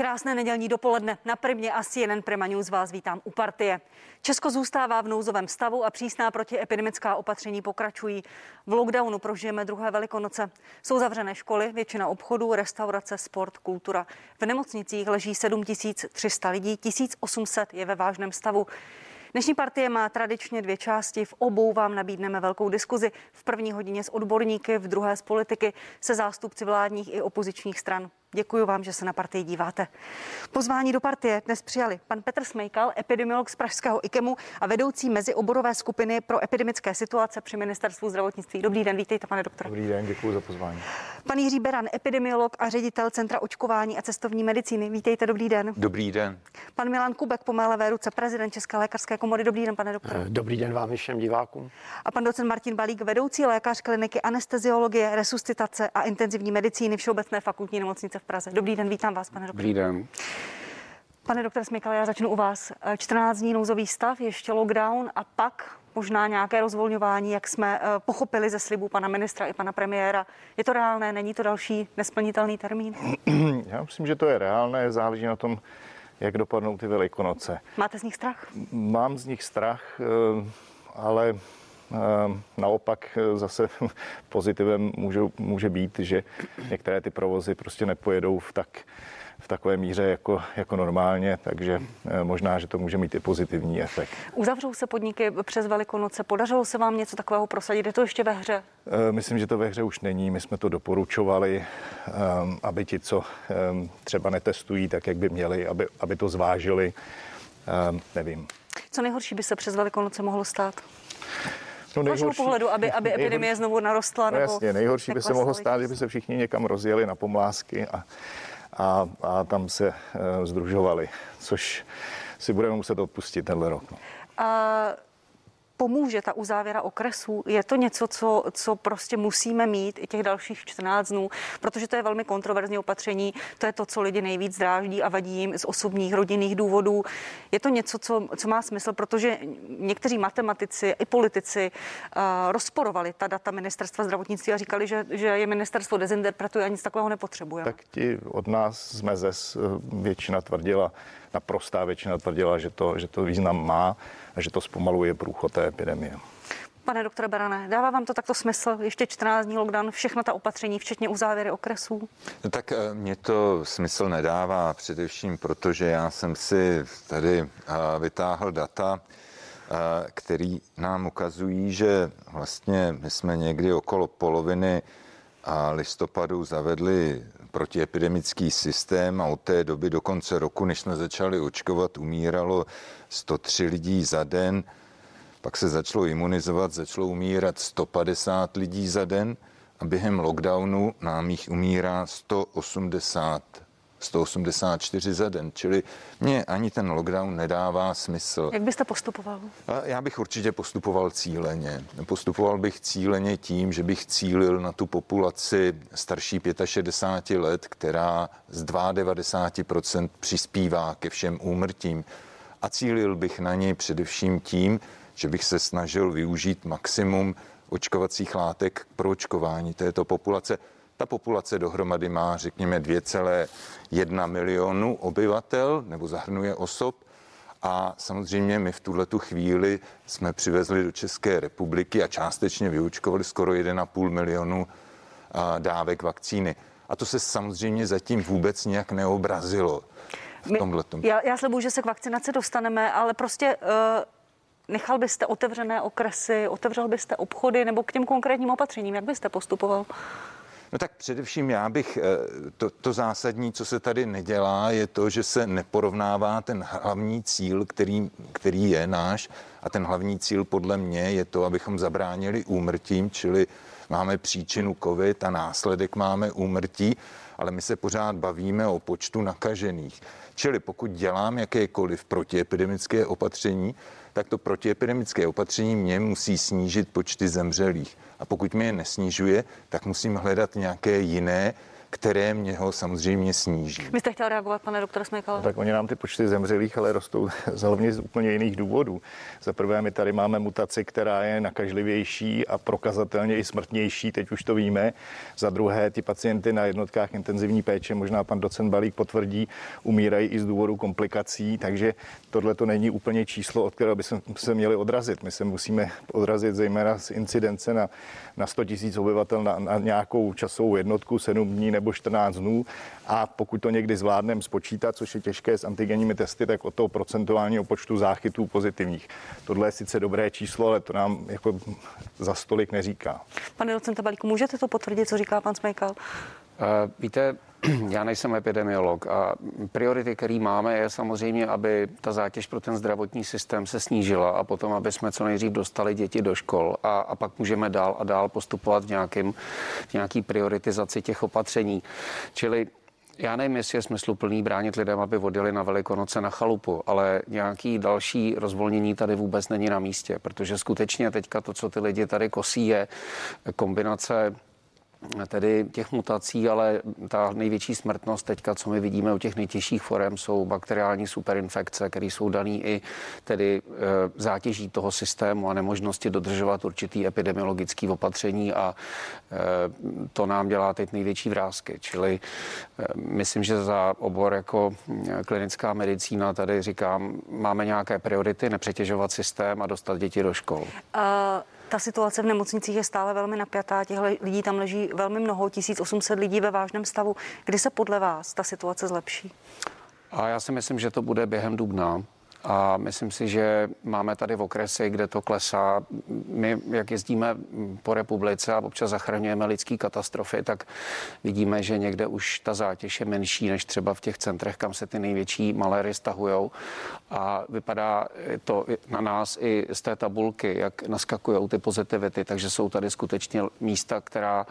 Krásné nedělní dopoledne. Na primě a CNN Prima News vás vítám u partie. Česko zůstává v nouzovém stavu a přísná protiepidemická opatření pokračují. V lockdownu prožijeme druhé velikonoce. Jsou zavřené školy, většina obchodů, restaurace, sport, kultura. V nemocnicích leží 7300 lidí, 1800 je ve vážném stavu. Dnešní partie má tradičně dvě části. V obou vám nabídneme velkou diskuzi. V první hodině s odborníky, v druhé z politiky se zástupci vládních i opozičních stran. Děkuji vám, že se na partii díváte. Pozvání do partie dnes přijali pan Petr Smejkal, epidemiolog z Pražského IKEMu a vedoucí mezioborové skupiny pro epidemické situace při ministerstvu zdravotnictví. Dobrý den, vítejte, pane doktore. Dobrý den, děkuji za pozvání. Pan Jiří Beran, epidemiolog a ředitel Centra očkování a cestovní medicíny. Vítejte, dobrý den. Dobrý den. Pan Milan Kubek, po mé levé ruce, prezident České lékařské komory. Dobrý den, pane doktore. Dobrý den vám všem divákům. A pan docent Martin Balík, vedoucí lékař kliniky anesteziologie, resuscitace a intenzivní medicíny Všeobecné fakultní nemocnice v Praze. Dobrý den, vítám vás, pane doktore. Dobrý den. Pane doktor Smykal, já začnu u vás. 14 dní nouzový stav, ještě lockdown a pak možná nějaké rozvolňování, jak jsme eh, pochopili ze slibu pana ministra i pana premiéra. Je to reálné, není to další nesplnitelný termín? Já myslím, že to je reálné, záleží na tom, jak dopadnou ty velikonoce. Máte z nich strach? Mám z nich strach, eh, ale eh, naopak zase pozitivem může, může být, že některé ty provozy prostě nepojedou v tak v takové míře jako, jako normálně, takže eh, možná, že to může mít i pozitivní efekt. Uzavřou se podniky přes Velikonoce, podařilo se vám něco takového prosadit, je to ještě ve hře? Eh, myslím, že to ve hře už není, my jsme to doporučovali, ehm, aby ti, co ehm, třeba netestují tak, jak by měli, aby, aby to zvážili, ehm, nevím. Co nejhorší by se přes Velikonoce mohlo stát? No nejhorší, pohledu, aby, aby epidemie nejhorší, znovu narostla? No nebo jasně, nejhorší by se mohlo stát, že by se všichni někam rozjeli na pomlásky a a, a tam se uh, združovali, což si budeme muset odpustit tenhle rok. No. A pomůže ta uzávěra okresů? Je to něco, co, co prostě musíme mít i těch dalších 14 dnů, protože to je velmi kontroverzní opatření, to je to, co lidi nejvíc dráždí a vadí jim z osobních rodinných důvodů. Je to něco, co, co má smysl, protože někteří matematici i politici uh, rozporovali ta data ministerstva zdravotnictví a říkali, že, že je ministerstvo dezinterpretuje a nic takového nepotřebuje. Tak ti od nás z Mezes eh, většina tvrdila, naprostá většina tvrdila, že to, že to význam má a že to zpomaluje průchod té epidemie. Pane doktore Barané, dává vám to takto smysl? Ještě 14 dní lockdown, všechno ta opatření, včetně uzávěry okresů? No tak eh, mě to smysl nedává, především protože já jsem si tady eh, vytáhl data, eh, který nám ukazují, že vlastně my jsme někdy okolo poloviny listopadu zavedli protiepidemický systém a od té doby do konce roku, než jsme začali očkovat, umíralo 103 lidí za den. Pak se začalo imunizovat, začalo umírat 150 lidí za den a během lockdownu nám jich umírá 180 184 za den, čili mě ani ten lockdown nedává smysl. Jak byste postupoval? Já bych určitě postupoval cíleně. Postupoval bych cíleně tím, že bych cílil na tu populaci starší 65 let, která z 92% přispívá ke všem úmrtím. A cílil bych na něj především tím, že bych se snažil využít maximum očkovacích látek pro očkování této populace. Ta populace dohromady má, řekněme, 2,1 milionu obyvatel nebo zahrnuje osob. A samozřejmě my v tuhle tu chvíli jsme přivezli do České republiky a částečně vyučkovali skoro 1,5 milionu dávek vakcíny. A to se samozřejmě zatím vůbec nějak neobrazilo v tomhletom. Já, já slibuji, že se k vakcinaci dostaneme, ale prostě uh, nechal byste otevřené okresy, otevřel byste obchody nebo k těm konkrétním opatřením, jak byste postupoval? No tak především já bych, eh, to, to zásadní, co se tady nedělá, je to, že se neporovnává ten hlavní cíl, který, který je náš a ten hlavní cíl podle mě je to, abychom zabránili úmrtím, čili máme příčinu COVID a následek máme úmrtí, ale my se pořád bavíme o počtu nakažených. Čili pokud dělám jakékoliv protiepidemické opatření, tak to protiepidemické opatření mě musí snížit počty zemřelých. A pokud mi je nesnižuje, tak musím hledat nějaké jiné které mě ho samozřejmě sníží. Vy jste chtěl reagovat, pane doktor Smejkal? No, tak oni nám ty počty zemřelých, ale rostou hlavně z úplně jiných důvodů. Za prvé, my tady máme mutaci, která je nakažlivější a prokazatelně i smrtnější, teď už to víme. Za druhé, ty pacienty na jednotkách intenzivní péče, možná pan docent Balík potvrdí, umírají i z důvodu komplikací, takže tohle to není úplně číslo, od kterého by se měli odrazit. My se musíme odrazit zejména z incidence na, na 100 000 obyvatel na, na nějakou časovou jednotku, 7 dní nebo 14 dnů a pokud to někdy zvládneme spočítat, což je těžké s antigenními testy, tak od toho procentuálního počtu záchytů pozitivních. Tohle je sice dobré číslo, ale to nám jako za stolik neříká. Pane docente Balíku, můžete to potvrdit, co říká pan Smejkal? Uh, víte, já nejsem epidemiolog a priority, které máme, je samozřejmě, aby ta zátěž pro ten zdravotní systém se snížila a potom, aby jsme co nejdřív dostali děti do škol a, a pak můžeme dál a dál postupovat v, nějakým, v nějaký prioritizaci těch opatření. Čili já nevím, jestli je smysluplný bránit lidem, aby vodili na Velikonoce na chalupu, ale nějaký další rozvolnění tady vůbec není na místě, protože skutečně teďka to, co ty lidi tady kosí, je kombinace tedy těch mutací, ale ta největší smrtnost teďka, co my vidíme u těch nejtěžších forem, jsou bakteriální superinfekce, které jsou dané i tedy e, zátěží toho systému a nemožnosti dodržovat určitý epidemiologický opatření a e, to nám dělá teď největší vrázky. Čili e, myslím, že za obor jako klinická medicína tady říkám, máme nějaké priority, nepřetěžovat systém a dostat děti do škol. Uh... Ta situace v nemocnicích je stále velmi napjatá, těch lidí tam leží velmi mnoho, 1800 lidí ve vážném stavu. Kdy se podle vás ta situace zlepší? A já si myslím, že to bude během dubna. A myslím si, že máme tady v okresy, kde to klesá. My, jak jezdíme po republice a občas zachraňujeme lidské katastrofy, tak vidíme, že někde už ta zátěž je menší než třeba v těch centrech, kam se ty největší maléry stahujou. A vypadá to na nás i z té tabulky, jak naskakují ty pozitivity. Takže jsou tady skutečně místa, která,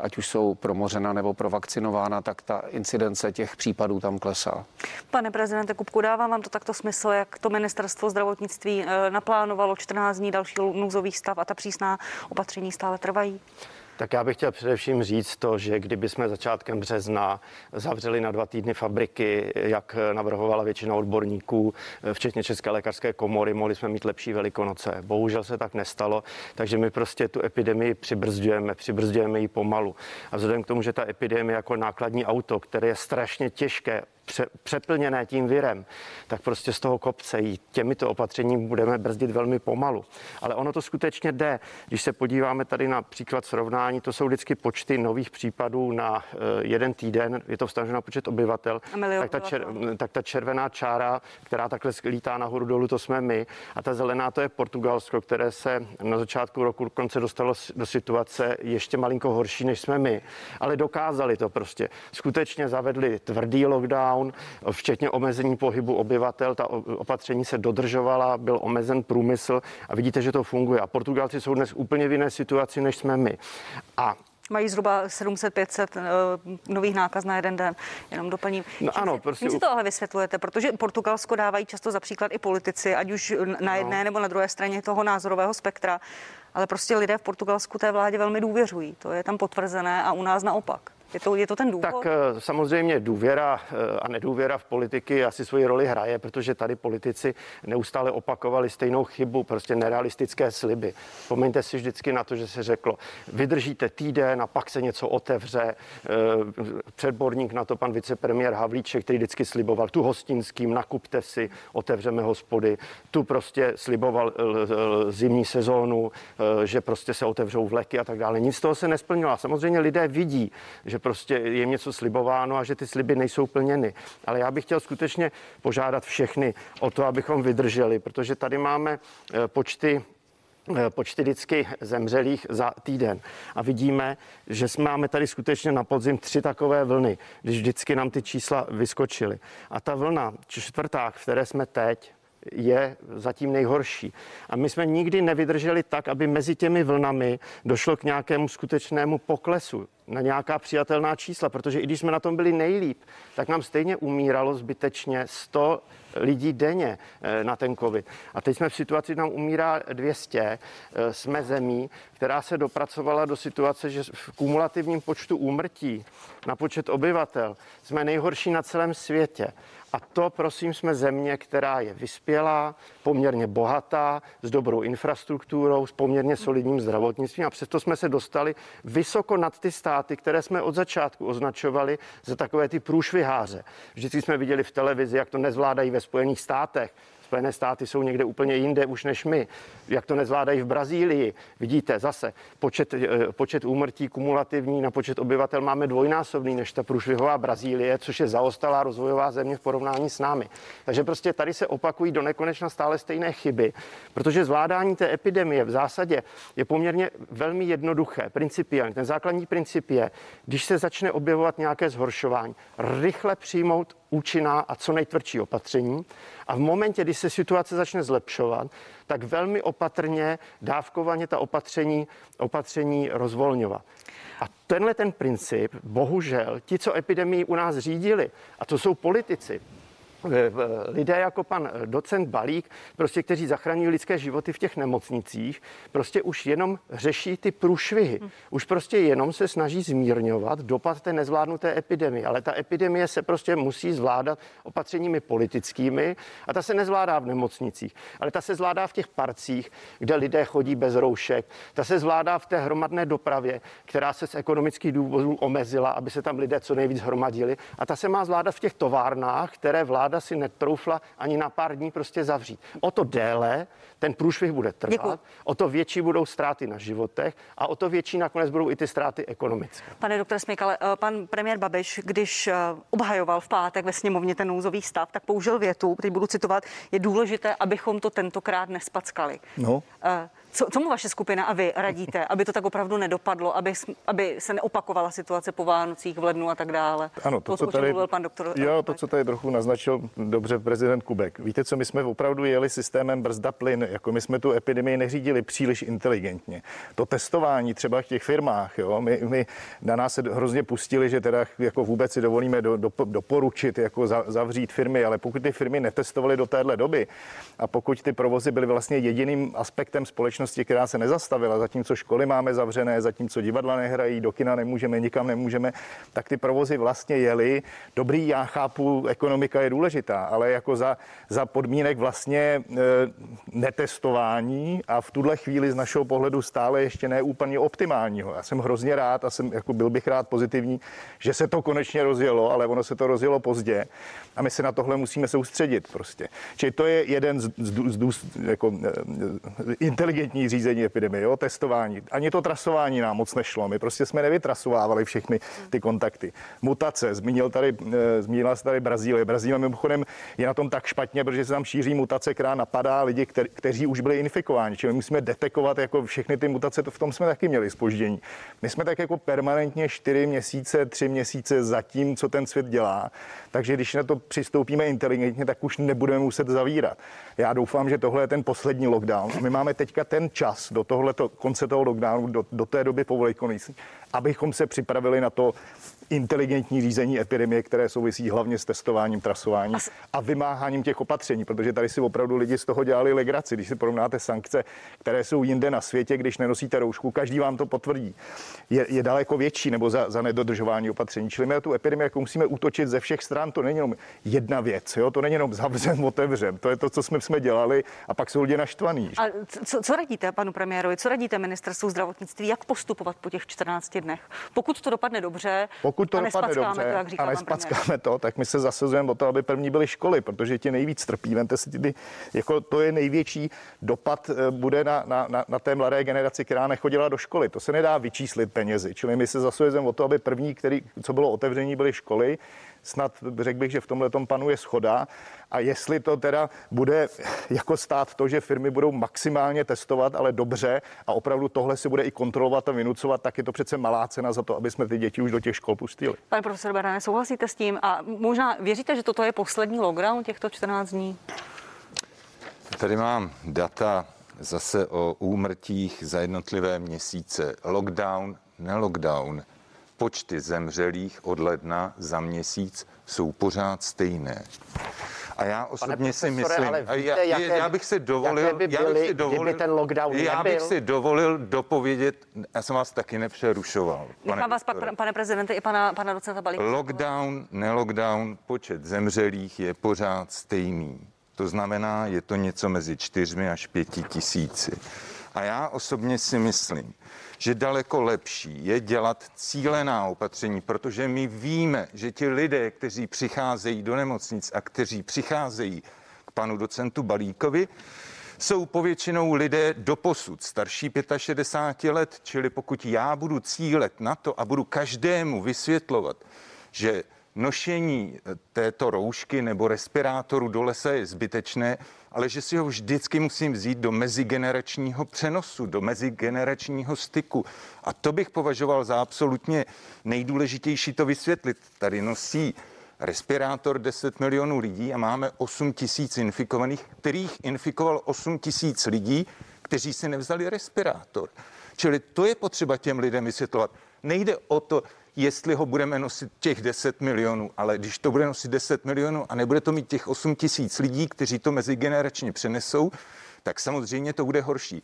ať už jsou promořena nebo provakcinována, tak ta incidence těch případů tam klesá. Pane prezidente Kupku, dávám vám to takto smysl, jak to ministerstvo zdravotnictví eh, naplánovalo 14 dní další nouzový stav a ta přísná opatření stále trvají? Tak já bych chtěl především říct to, že kdyby jsme začátkem března zavřeli na dva týdny fabriky, jak navrhovala většina odborníků, eh, včetně České lékařské komory, mohli jsme mít lepší velikonoce. Bohužel se tak nestalo, takže my prostě tu epidemii přibrzdujeme, přibrzdujeme ji pomalu. A vzhledem k tomu, že ta epidemie jako nákladní auto, které je strašně těžké pře, přeplněné tím virem, tak prostě z toho kopce jí těmito opatřeními budeme brzdit velmi pomalu. Ale ono to skutečně jde. Když se podíváme tady na příklad srovnání, to jsou vždycky počty nových případů na uh, jeden týden, je to vztaženo na počet obyvatel, tak ta, čer, tak ta červená čára, která takhle lítá nahoru dolů, to jsme my. A ta zelená to je Portugalsko, které se na začátku roku dokonce dostalo do situace ještě malinko horší, než jsme my. Ale dokázali to prostě. Skutečně zavedli tvrdý lockdown, lockdown, včetně omezení pohybu obyvatel. Ta opatření se dodržovala, byl omezen průmysl a vidíte, že to funguje. A Portugalci jsou dnes úplně v jiné situaci, než jsme my. A Mají zhruba 700-500 uh, eh, nových nákaz na jeden den. Jenom doplním. No čím ano, si, prostě... Čím si to ale vysvětlujete? Protože Portugalsko dávají často za příklad i politici, ať už na jedné no. nebo na druhé straně toho názorového spektra. Ale prostě lidé v Portugalsku té vládě velmi důvěřují. To je tam potvrzené a u nás naopak. Je to, je to ten důvod? Tak eh, samozřejmě důvěra eh, a nedůvěra v politiky asi svoji roli hraje, protože tady politici neustále opakovali stejnou chybu, prostě nerealistické sliby. Vzpomeňte si vždycky na to, že se řeklo, vydržíte týden a pak se něco otevře. Eh, předborník na to pan vicepremiér Havlíček, který vždycky sliboval tu hostinským, nakupte si, otevřeme hospody. Tu prostě sliboval zimní sezónu, že prostě se otevřou vleky a tak dále. Nic z toho se nesplnilo. Samozřejmě lidé vidí, že že prostě je něco slibováno a že ty sliby nejsou plněny. Ale já bych chtěl skutečně požádat všechny o to, abychom vydrželi, protože tady máme eh, počty eh, počty vždycky zemřelých za týden. A vidíme, že máme tady skutečně na podzim tři takové vlny, když vždycky nám ty čísla vyskočily. A ta vlna čtvrtá, v které jsme teď, je zatím nejhorší. A my jsme nikdy nevydrželi tak, aby mezi těmi vlnami došlo k nějakému skutečnému poklesu na nějaká přijatelná čísla, protože i když jsme na tom byli nejlíp, tak nám stejně umíralo zbytečně 100 lidí denně eh, na ten covid. A teď jsme v situaci, že nám umírá 200. Eh, jsme zemí, která se dopracovala do situace, že v kumulativním počtu úmrtí na počet obyvatel jsme nejhorší na celém světě. A to, prosím, jsme země, která je vyspělá, poměrně bohatá, s dobrou infrastrukturou, s poměrně solidním zdravotnictvím a přesto jsme se dostali vysoko nad ty státy, které jsme od začátku označovali za takové ty průšviháře. Vždycky jsme viděli v televizi, jak to nezvládají ve Spojených státech, Spojené státy jsou někde úplně jinde už než my. Jak to nezvládají v Brazílii. Vidíte zase, počet, eh, počet úmrtí kumulativní na počet obyvatel máme dvojnásobný než ta průšvihová Brazílie, což je zaostalá rozvojová země v porovnání s námi. Takže prostě tady se opakují do nekonečna stále stejné chyby, protože zvládání té epidemie v zásadě je poměrně velmi jednoduché, principiální. Ten základní princip je, když se začne objevovat nějaké zhoršování, rychle přijmout účinná a co nejtvrdší opatření. A v momentě, kdy se situace začne zlepšovat, tak velmi opatrně dávkovaně ta opatření, opatření rozvolňovat. A tenhle ten princip, bohužel, ti, co epidemii u nás řídili, a to jsou politici, lidé jako pan docent Balík, prostě kteří zachraňují lidské životy v těch nemocnicích, prostě už jenom řeší ty průšvihy. Už prostě jenom se snaží zmírňovat dopad té nezvládnuté epidemie. Ale ta epidemie se prostě musí zvládat opatřeními politickými a ta se nezvládá v nemocnicích, ale ta se zvládá v těch parcích, kde lidé chodí bez roušek. Ta se zvládá v té hromadné dopravě, která se z ekonomických důvodů omezila, aby se tam lidé co nejvíc hromadili. A ta se má zvládat v těch továrnách, které vláda vláda si netroufla ani na pár dní prostě zavřít. O to déle ten průšvih bude trvat, Děkuji. o to větší budou ztráty na životech a o to větší nakonec budou i ty ztráty ekonomické. Pane doktor Smykale, eh, pan premiér Babiš, když eh, obhajoval v pátek ve sněmovně ten nouzový stav, tak použil větu, teď budu citovat, je důležité, abychom to tentokrát nespackali. No. Co, co mu vaše skupina a vy radíte, aby to tak opravdu nedopadlo, aby, aby se neopakovala situace po Vánocích v lednu a tak dále? Ano, to, to co tady, pan doktor. Jo, to, co tady trochu naznačil dobře prezident Kubek. Víte, co my jsme opravdu jeli systémem brzda plyn, jako my jsme tu epidemii neřídili příliš inteligentně. To testování třeba v těch firmách, jo, my, my na nás se hrozně pustili, že teda jako vůbec si dovolíme do, do, doporučit, jako za, zavřít firmy, ale pokud ty firmy netestovaly do téhle doby a pokud ty provozy byly vlastně jediným aspektem společnosti, společnosti, která se nezastavila, zatímco školy máme zavřené, zatímco divadla nehrají, do kina nemůžeme, nikam nemůžeme, tak ty provozy vlastně jeli. Dobrý, já chápu, ekonomika je důležitá, ale jako za, za podmínek vlastně e, netestování a v tuhle chvíli z našeho pohledu stále ještě ne úplně optimálního. Já jsem hrozně rád a jsem, jako byl bych rád pozitivní, že se to konečně rozjelo, ale ono se to rozjelo pozdě a my se na tohle musíme soustředit prostě. Čili to je jeden z, z, z, z jako, e, inteligentní urgentní řízení epidemie, jo, testování. Ani to trasování nám moc nešlo. My prostě jsme nevytrasovávali všechny ty kontakty. Mutace, zmínil tady, eh, zmínila se tady Brazílie. Brazílie mimochodem je na tom tak špatně, protože se tam šíří mutace, která napadá lidi, kter, kteří už byli infikováni. Čili my musíme detekovat jako všechny ty mutace, to v tom jsme taky měli spoždění. My jsme tak jako permanentně 4 měsíce, 3 měsíce za tím, co ten svět dělá. Takže když na to přistoupíme inteligentně, tak už nebudeme muset zavírat. Já doufám, že tohle je ten poslední lockdown. My máme teďka ten čas do tohoto konce toho lockdownu, do, do té doby po abychom se připravili na to inteligentní řízení epidemie, které souvisí hlavně s testováním, trasováním a vymáháním těch opatření, protože tady si opravdu lidi z toho dělali legraci. Když si porovnáte sankce, které jsou jinde na světě, když nenosíte roušku, každý vám to potvrdí, je, je daleko větší nebo za, za nedodržování opatření. Čili my na tu epidemii jako musíme útočit ze všech stran. To není jenom jedna věc, jo? to není jenom zavřem, otevřem. To je to, co jsme, jsme dělali a pak jsou lidi naštvaní. A co, co radíte panu premiérovi, co radíte ministerstvu zdravotnictví, jak postupovat po těch 14 dnech? Pokud to dopadne dobře, pokud to dopadne dobře to, a nespackáme to, tak my se zasazujeme o to, aby první byly školy, protože ti nejvíc trpí. Vemte si, ty, jako to je největší dopad eh, bude na, na, na, na té mladé generaci, která nechodila do školy. To se nedá vyčíslit penězi. Čili my se zasazujeme o to, aby první, který, co bylo otevření, byly školy snad řekl bych, že v tomhle tom panuje schoda. A jestli to teda bude jako stát to, že firmy budou maximálně testovat, ale dobře a opravdu tohle si bude i kontrolovat a vynucovat, tak je to přece malá cena za to, aby jsme ty děti už do těch škol pustili. Pane profesor Berane, souhlasíte s tím a možná věříte, že toto je poslední lockdown těchto 14 dní? Tady mám data zase o úmrtích za jednotlivé měsíce. Lockdown, ne lockdown. Počty zemřelých od ledna za měsíc jsou pořád stejné. A já osobně si myslím, ale víte, já, jaké- já bych si dovolil, by já bych byly, si dovolil, ten lockdown já bych nebyl? si dovolil dopovědět, já jsem vás taky nepřerušoval. Nechám vás pak, pane prezidente, i pana, pana docenta Balíka. Lockdown, nelockdown, počet zemřelých je pořád stejný. To znamená, je to něco mezi čtyřmi až pěti tisíci. A já osobně si myslím, že daleko lepší je dělat cílená opatření, protože my víme, že ti lidé, kteří přicházejí do nemocnic a kteří přicházejí k panu docentu Balíkovi, jsou povětšinou lidé doposud starší 65 let, čili pokud já budu cílet na to a budu každému vysvětlovat, že nošení této roušky nebo respirátoru do lesa je zbytečné, ale že si ho vždycky musím vzít do mezigeneračního přenosu, do mezigeneračního styku. A to bych považoval za absolutně nejdůležitější to vysvětlit. Tady nosí respirátor 10 milionů lidí a máme 8 tisíc infikovaných, kterých infikoval 8 tisíc lidí, kteří si nevzali respirátor. Čili to je potřeba těm lidem vysvětlovat. Nejde o to, jestli ho budeme nosit těch 10 milionů, ale když to bude nosit 10 milionů a nebude to mít těch 8 tisíc lidí, kteří to mezigeneračně přenesou, tak samozřejmě to bude horší.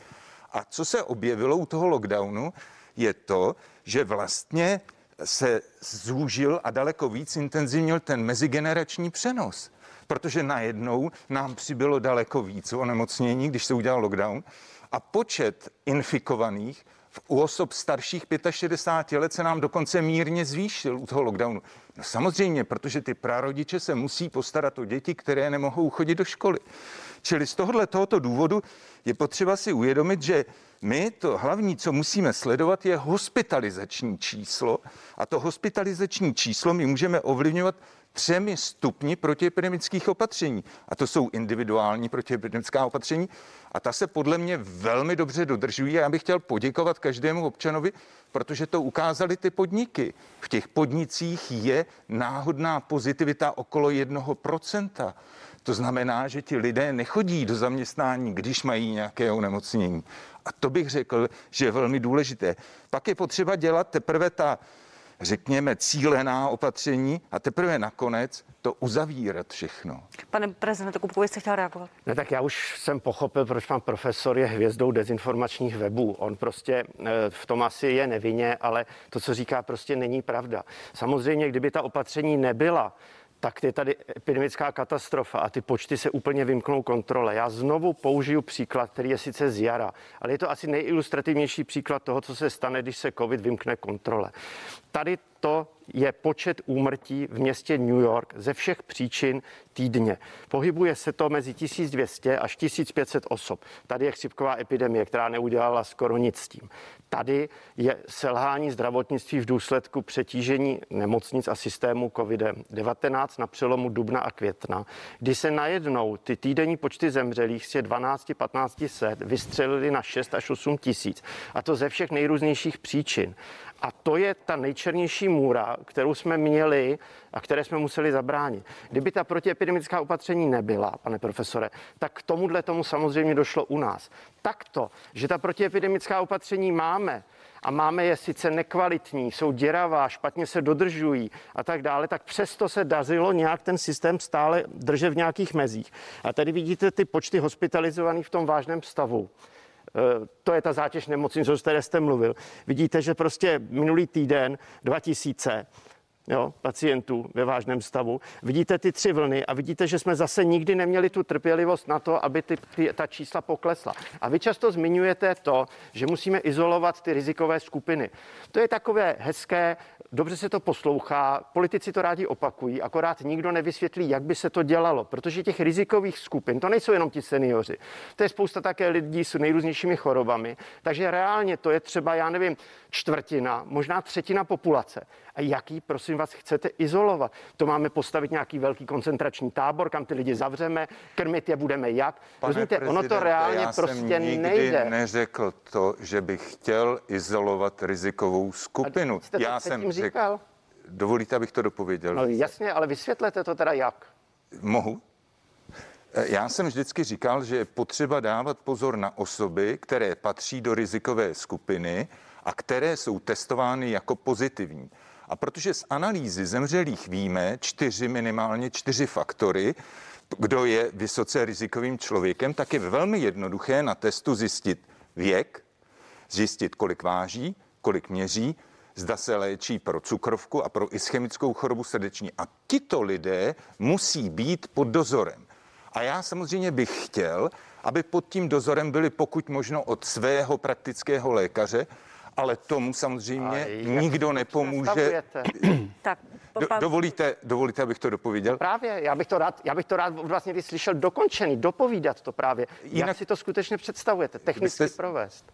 A co se objevilo u toho lockdownu, je to, že vlastně se zúžil a daleko víc intenzivnil ten mezigenerační přenos. Protože najednou nám přibylo daleko víc onemocnění, když se udělal lockdown, a počet infikovaných u osob starších 65 let se nám dokonce mírně zvýšil u toho lockdownu. No samozřejmě, protože ty prarodiče se musí postarat o děti, které nemohou chodit do školy. Čili z tohohle tohoto důvodu je potřeba si uvědomit, že my to hlavní, co musíme sledovat, je hospitalizační číslo. A to hospitalizační číslo my můžeme ovlivňovat třemi stupni protiepidemických opatření. A to jsou individuální protiepidemická opatření. A ta se podle mě velmi dobře dodržují. A já bych chtěl poděkovat každému občanovi, protože to ukázali ty podniky. V těch podnicích je náhodná pozitivita okolo jednoho procenta. To znamená, že ti lidé nechodí do zaměstnání, když mají nějaké onemocnění. A to bych řekl, že je velmi důležité. Pak je potřeba dělat teprve ta, řekněme, cílená opatření a teprve nakonec to uzavírat všechno. Pane prezidente Kupkovi, jste chtěl reagovat? Ne, tak já už jsem pochopil, proč pan profesor je hvězdou dezinformačních webů. On prostě eh, v tom asi je nevinně, ale to, co říká, prostě není pravda. Samozřejmě, kdyby ta opatření nebyla, tak je tady epidemická katastrofa a ty počty se úplně vymknou kontrole. Já znovu použiju příklad, který je sice z jara, ale je to asi nejilustrativnější příklad toho, co se stane, když se COVID vymkne kontrole. Tady to je počet úmrtí v městě New York ze všech příčin týdně. Pohybuje se to mezi 1200 až 1500 osob. Tady je chřipková epidemie, která neudělala skoro nic s tím. Tady je selhání zdravotnictví v důsledku přetížení nemocnic a systému COVID-19 na přelomu dubna a května, kdy se najednou ty týdenní počty zemřelých z těch 12-15 set vystřelily na 6 až 8 tisíc. A to ze všech nejrůznějších příčin. A to je ta nejčernější můra, kterou jsme měli a které jsme museli zabránit. Kdyby ta protiepidemická opatření nebyla, pane profesore, tak k tomuhle tomu samozřejmě došlo u nás. Takto, že ta protiepidemická opatření máme, a máme je sice nekvalitní, jsou děravá, špatně se dodržují a tak dále, tak přesto se dařilo nějak ten systém stále držet v nějakých mezích. A tady vidíte ty počty hospitalizovaných v tom vážném stavu. Eh, To je ta zátěž nemocnic, o které jste mluvil. Vidíte, že prostě minulý týden 2000 jo, pacientů ve vážném stavu. Vidíte ty tři vlny a vidíte, že jsme zase nikdy neměli tu trpělivost na to, aby ty, ty, ta čísla poklesla. A vy často zmiňujete to, že musíme izolovat ty rizikové skupiny. To je takové hezké, dobře se to poslouchá, politici to rádi opakují, akorát nikdo nevysvětlí, jak by se to dělalo, protože těch rizikových skupin, to nejsou jenom ti seniori, to je spousta také lidí s nejrůznějšími chorobami, takže reálně to je třeba, já nevím, čtvrtina, možná třetina populace. A jaký, prosím vás, chcete izolovat? To máme postavit nějaký velký koncentrační tábor, kam ty lidi zavřeme, krmit je budeme jak? Rozumíte, ono to reálně já prostě jsem nikdy nejde. neřekl to, že bych chtěl izolovat rizikovou skupinu. Jste já jsem řekl, říkal? dovolíte, abych to dopověděl? No jasně, ale vysvětlete to teda jak? Mohu? Eh, Já jsem vždycky říkal, že je potřeba dávat pozor na osoby, které patří do rizikové skupiny a které jsou testovány jako pozitivní. A protože z analýzy zemřelých víme čtyři, minimálně čtyři faktory, kdo je vysoce rizikovým člověkem, tak je velmi jednoduché na testu zjistit věk, zjistit, kolik váží, kolik měří, zda se léčí pro cukrovku a pro ischemickou chorobu srdeční. A tito lidé musí být pod dozorem. A já samozřejmě bych chtěl, aby pod tím dozorem byli pokud možno od svého praktického lékaře, ale tomu samozřejmě nikdo nepomůže. Tak, Do, dovolíte, dovolíte, abych to dopověděl? Právě, já bych to rád, já bych to rád vlastně vyslyšel dokončený, dopovídat to právě. Jinak... Jak si to skutečně představujete, technicky Byste- provést?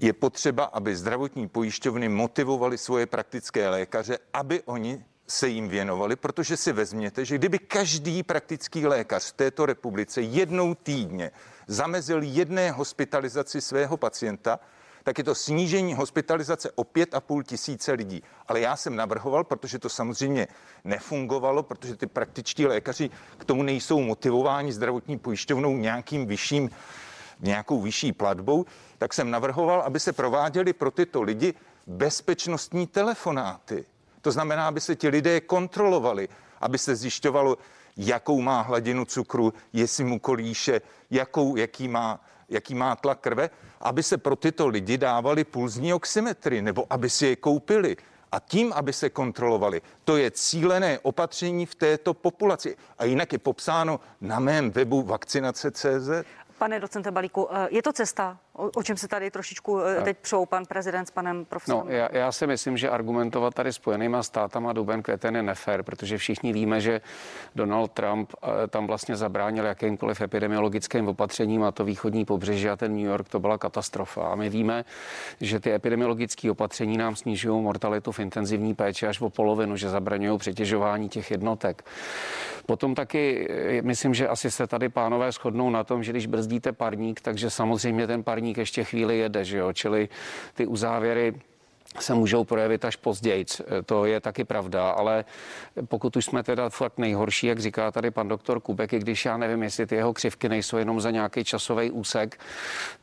Je potřeba, aby zdravotní pojišťovny motivovaly svoje praktické lékaře, aby oni se jim věnovali, protože si vezměte, že kdyby každý praktický lékař v této republice jednou týdně zamezil jedné hospitalizaci svého pacienta, tak je to snížení hospitalizace o 5,5 tisíce lidí. Ale já jsem navrhoval, protože to samozřejmě nefungovalo, protože ty praktičtí lékaři k tomu nejsou motivováni zdravotní pojišťovnou nějakým vyšším nějakou vyšší platbou, tak jsem navrhoval, aby se prováděly pro tyto lidi bezpečnostní telefonáty. To znamená, aby se ti lidé kontrolovali, aby se zjišťovalo, jakou má hladinu cukru, jestli mu kolíše, jakou, jaký, má, jaký má tlak krve, aby se pro tyto lidi dávali pulzní oximetry, nebo aby si je koupili. A tím, aby se kontrolovali, to je cílené opatření v této populaci. A jinak je popsáno na mém webu vakcinace.cz. Pane docente Balíku, eh, je to cesta, o, o čem se tady trošičku eh, teď přou pan prezident s panem No, profesorem? já, já si myslím, že argumentovat tady spojenýma státama duben květen je nefér, protože všichni víme, že Donald Trump eh, tam vlastně zabránil jakýmkoliv epidemiologickým opatřením a to východní pobřeží a ten New York to byla katastrofa. A my víme, že ty epidemiologické opatření nám snižují mortalitu v intenzivní péči až o polovinu, že zabraňují přetěžování těch jednotek. Potom taky eh, myslím, že asi se tady pánové shodnou na tom, že když brzdíte parník, takže samozřejmě ten parník ještě chvíli jede, že jo? čili ty uzávěry se můžou projevit až později. To je taky pravda, ale pokud už jsme teda fakt nejhorší, jak říká tady pan doktor Kubek, i když já nevím, jestli ty jeho křivky nejsou jenom za nějaký časový úsek,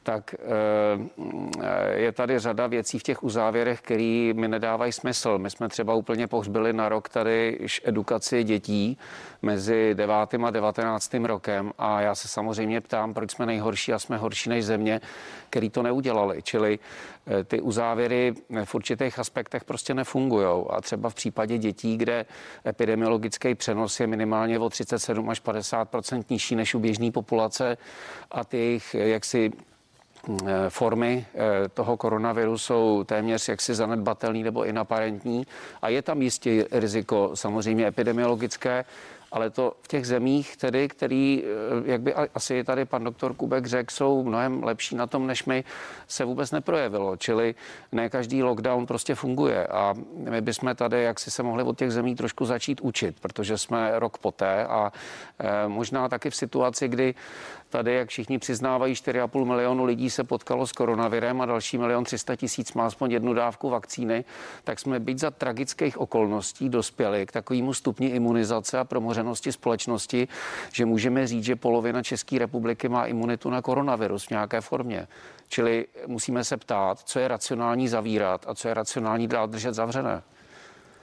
tak eh, je tady řada věcí v těch uzávěrech, které mi nedávají smysl. My jsme třeba úplně pohřbili na rok tady edukaci dětí mezi 9. a 19. rokem a já se samozřejmě ptám, proč jsme nejhorší a jsme horší než země, který to neudělali. Čili eh, ty uzávěry v určitých aspektech prostě nefungují. A třeba v případě dětí, kde epidemiologický přenos je minimálně o 37 až 50% nižší než u běžné populace a ty jejich jaksi eh, formy eh, toho koronaviru jsou téměř jaksi zanedbatelný nebo inaparentní a je tam jistě riziko samozřejmě epidemiologické, ale to v těch zemích, tedy, který, eh, jak by asi tady pan doktor Kubek řekl, jsou mnohem lepší na tom, než my, se vůbec neprojevilo. Čili ne každý lockdown prostě funguje a my bychom tady, jak si se mohli od těch zemí trošku začít učit, protože jsme rok poté a eh, možná taky v situaci, kdy tady, jak všichni přiznávají, 4,5 milionu lidí se potkalo s koronavirem a další milion 300 tisíc má aspoň jednu dávku vakcíny, tak jsme být za tragických okolností dospěli k takovému stupni imunizace a promořenosti společnosti, že můžeme říct, že polovina České republiky má imunitu na koronavirus v nějaké formě. Čili musíme se ptát, co je racionální zavírat a co je racionální dál držet zavřené.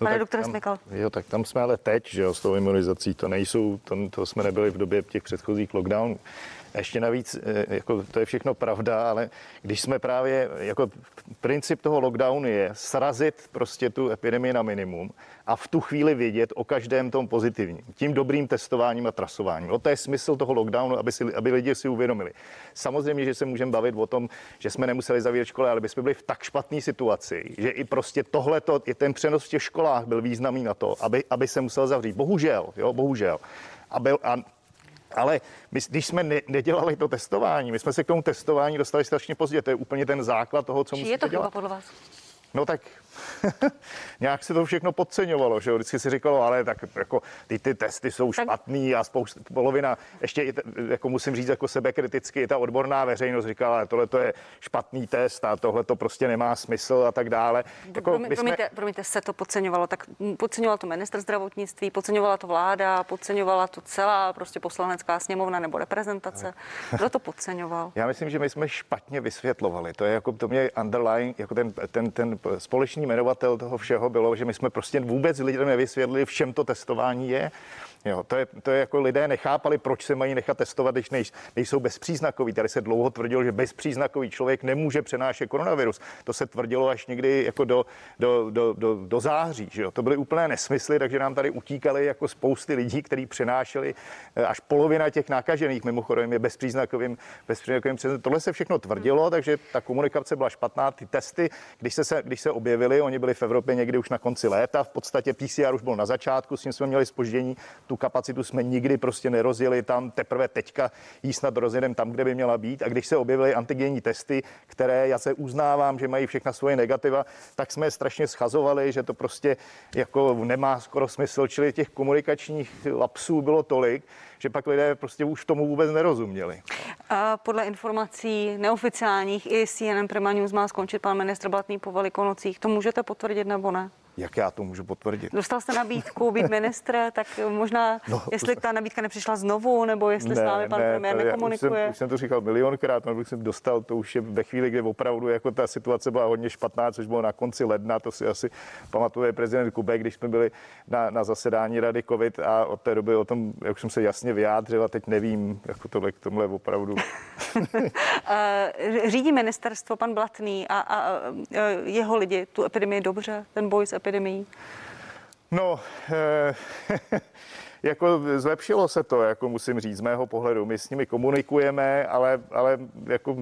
No Pane tak doktore tam- Smykal. Jo, tak tam jsme ale teď, že jo, s tou imunizací, to nejsou, to, to jsme nebyli v době těch předchozích lockdownů. A Ještě navíc, eh, jako to je všechno pravda, ale když jsme právě, jako princip toho lockdownu je srazit prostě tu epidemii na minimum a v tu chvíli vědět o každém tom pozitivním. Tím dobrým testováním a trasováním. No to je smysl toho lockdownu, aby, si, aby lidi si uvědomili. Samozřejmě, že se můžeme bavit o tom, že jsme nemuseli zavírat školy, ale by jsme byli v tak špatné situaci, že i prostě tohleto, i ten přenos v těch školách byl významný na to, aby, aby se musel zavřít. Bohužel, jo, bohužel. A byl, a ale my, když jsme ne, nedělali to testování, my jsme se k tomu testování dostali strašně pozdě. To je úplně ten základ toho, co Či musíte je to chyba dělat. podle vás? No tak nějak se to všechno podceňovalo, že jo? Vždycky si říkalo, ale tak jako ty, ty testy jsou Tak- špatný a spousta, polovina, ještě i, jako musím říct jako sebekriticky, i ta odborná veřejnost říkala, ale tohle to je špatný test a tohle to prostě nemá smysl a tak dále. Jako Promi- my jsme- promiňte, promiňte, se to podceňovalo, tak podceňoval to ministr zdravotnictví, podceňovala to vláda, podceňovala to celá prostě poslanecká sněmovna nebo reprezentace. Kdo to podceňoval? Já myslím, že my jsme špatně vysvětlovali. To je jako, to mě underline, jako ten, ten, ten společný jmenovatel toho všeho bylo, že my jsme prostě vůbec lidem nevysvětlili, v čem to testování je. Jo, to, je, to je jako lidé nechápali, proč se mají nechat testovat, když nej, nejsou bezpříznakoví. Tady se dlouho tvrdilo, že bezpříznakový člověk nemůže přenášet koronavirus. To se tvrdilo až někdy jako do, do, do, do, do září. Že jo? To byly úplné nesmysly, takže nám tady utíkali jako spousty lidí, kteří přenášeli eh, až polovina těch nakažených mimochodem je bezpříznakovým, bezpříznakovým. Tohle se všechno tvrdilo, takže ta komunikace byla špatná. Ty testy, když se, se, když se objevily, oni byli v Evropě někdy už na konci léta, v podstatě PCR už byl na začátku, s tím jsme měli spoždění, tu kapacitu jsme nikdy prostě nerozjeli tam, teprve teďka jí snad rozjedem tam, kde by měla být. A když se objevily antigenní testy, které já se uznávám, že mají všechna svoje negativa, tak jsme je strašně schazovali, že to prostě jako nemá skoro smysl, čili těch komunikačních lapsů bylo tolik, že pak lidé prostě už tomu vůbec nerozuměli. A podle informací neoficiálních i CNN Prima News má skončit pan ministr Blatný po velikonocích. To můžete potvrdit nebo ne? Jak já to můžu potvrdit? Dostal jste nabídku být ministr, tak možná, no, jestli ta nabídka nepřišla znovu, nebo jestli s námi pan premiér to já nekomunikuje. Už jsem, už jsem to říkal milionkrát, no, bych jsem dostal, to už je ve chvíli, kdy opravdu jako ta situace byla hodně špatná, což bylo na konci ledna, to si asi pamatuje prezident Kubek, když jsme byli na, na zasedání Rady COVID a od té doby o tom, jak jsem se jasně vyjádřil a teď nevím, jako tohle k tomhle opravdu. Řídí ministerstvo pan Blatný a, a, a jeho lidi tu epidemii dobře, ten boj s epidemií? No, eh, jako zlepšilo se to, jako musím říct, z mého pohledu. My s nimi komunikujeme, ale, ale jako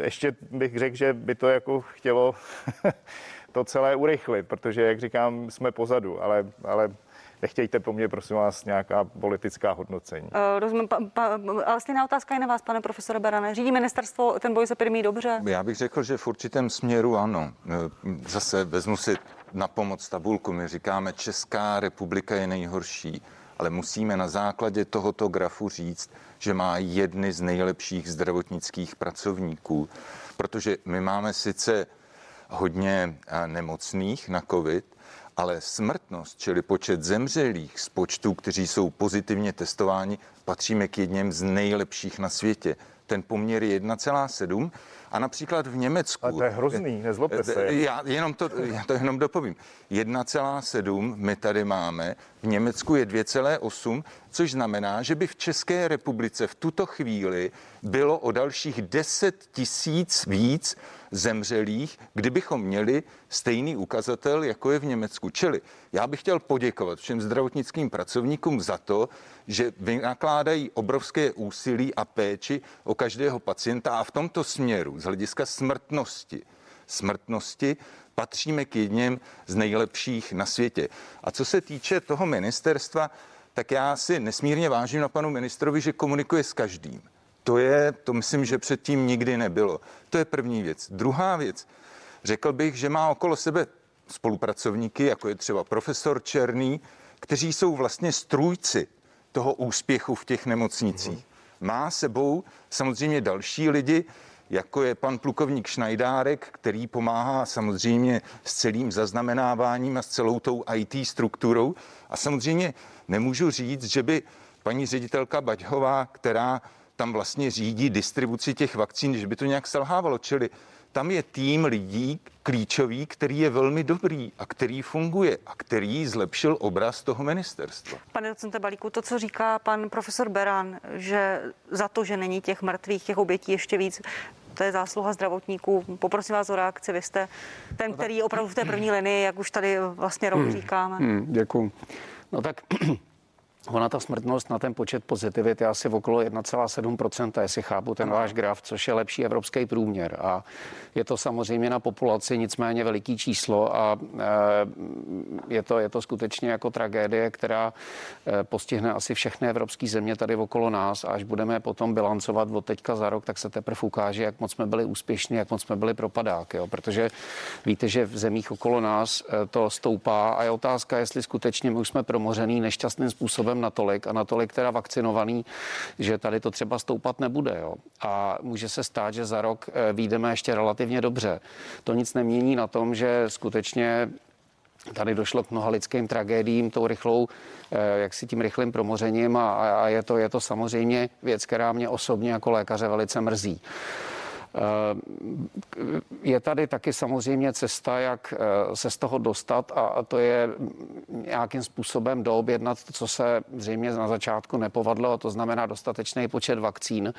ještě bych řekl, že by to jako chtělo to celé urychlit, protože, jak říkám, jsme pozadu, ale, ale nechtějte po mně, prosím vás, nějaká politická hodnocení. Uh, rozumím, pa, pa, ale stejná otázka je na vás, pane profesore Berane. Řídí ministerstvo ten boj s epidemií dobře? Já bych řekl, že v určitém směru ano. Zase vezmu si na pomoc tabulku. My říkáme, Česká republika je nejhorší, ale musíme na základě tohoto grafu říct, že má jedny z nejlepších zdravotnických pracovníků, protože my máme sice hodně eh, nemocných na COVID, ale smrtnost, čili počet zemřelých z počtu, kteří jsou pozitivně testováni, patříme k jedním z nejlepších na světě. Ten poměr je 1,7 a například v Německu... Ale to je hrozný, nezlobte se. Já jenom to, já to jenom dopovím. 1,7 my tady máme, v Německu je 2,8, což znamená, že by v České republice v tuto chvíli bylo o dalších 10 tisíc víc zemřelých, kdybychom měli stejný ukazatel, jako je v Německu. Čili já bych chtěl poděkovat všem zdravotnickým pracovníkům za to, že vynakládají obrovské úsilí a péči o každého pacienta a v tomto směru hlediska smrtnosti, smrtnosti patříme k jedním z nejlepších na světě. A co se týče toho ministerstva, tak já si nesmírně vážím na panu ministrovi, že komunikuje s každým. To je, to myslím, že předtím nikdy nebylo. To je první věc. Druhá věc, řekl bych, že má okolo sebe spolupracovníky, jako je třeba profesor Černý, kteří jsou vlastně strůjci toho úspěchu v těch nemocnicích. Má sebou samozřejmě další lidi, jako je pan plukovník Šnajdárek, který pomáhá samozřejmě s celým zaznamenáváním a s celou tou IT strukturou. A samozřejmě nemůžu říct, že by paní ředitelka Baťhová, která tam vlastně řídí distribuci těch vakcín, že by to nějak selhávalo. Čili tam je tým lidí klíčový, který je velmi dobrý a který funguje a který zlepšil obraz toho ministerstva. Pane docente Balíku, to, co říká pan profesor Beran, že za to, že není těch mrtvých, těch obětí ještě víc, to je zásluha zdravotníků. Poprosím vás o reakci. Vy jste ten, který je opravdu v té první linii, jak už tady vlastně rok říkáme. Hmm, děkuji. No tak Ona ta smrtnost na ten počet pozitivit je asi v okolo 1,7%, jestli chápu ten váš graf, což je lepší evropský průměr. A je to samozřejmě na populaci nicméně veliký číslo a eh, je to, je to skutečně jako tragédie, která eh, postihne asi všechny evropské země tady okolo nás. A až budeme potom bilancovat od teďka za rok, tak se teprve ukáže, jak moc jsme byli úspěšní, jak moc jsme byli propadáky. Jo? Protože víte, že v zemích okolo nás eh, to stoupá a je otázka, jestli skutečně my už jsme promořený nešťastným způsobem natolik a natolik teda vakcinovaný, že tady to třeba stoupat nebude. Jo? A může se stát, že za rok výjdeme ještě relativně dobře. To nic nemění na tom, že skutečně Tady došlo k mnoha lidským tragédiím tou rychlou, eh, jak si tím rychlým promořením a, a je, to, je to samozřejmě věc, která mě osobně jako lékaře velice mrzí. Eh, je tady taky samozřejmě cesta, jak eh, se z toho dostat a to je nějakým způsobem doobjednat, co se zřejmě na začátku nepovadlo, to znamená dostatečný počet vakcín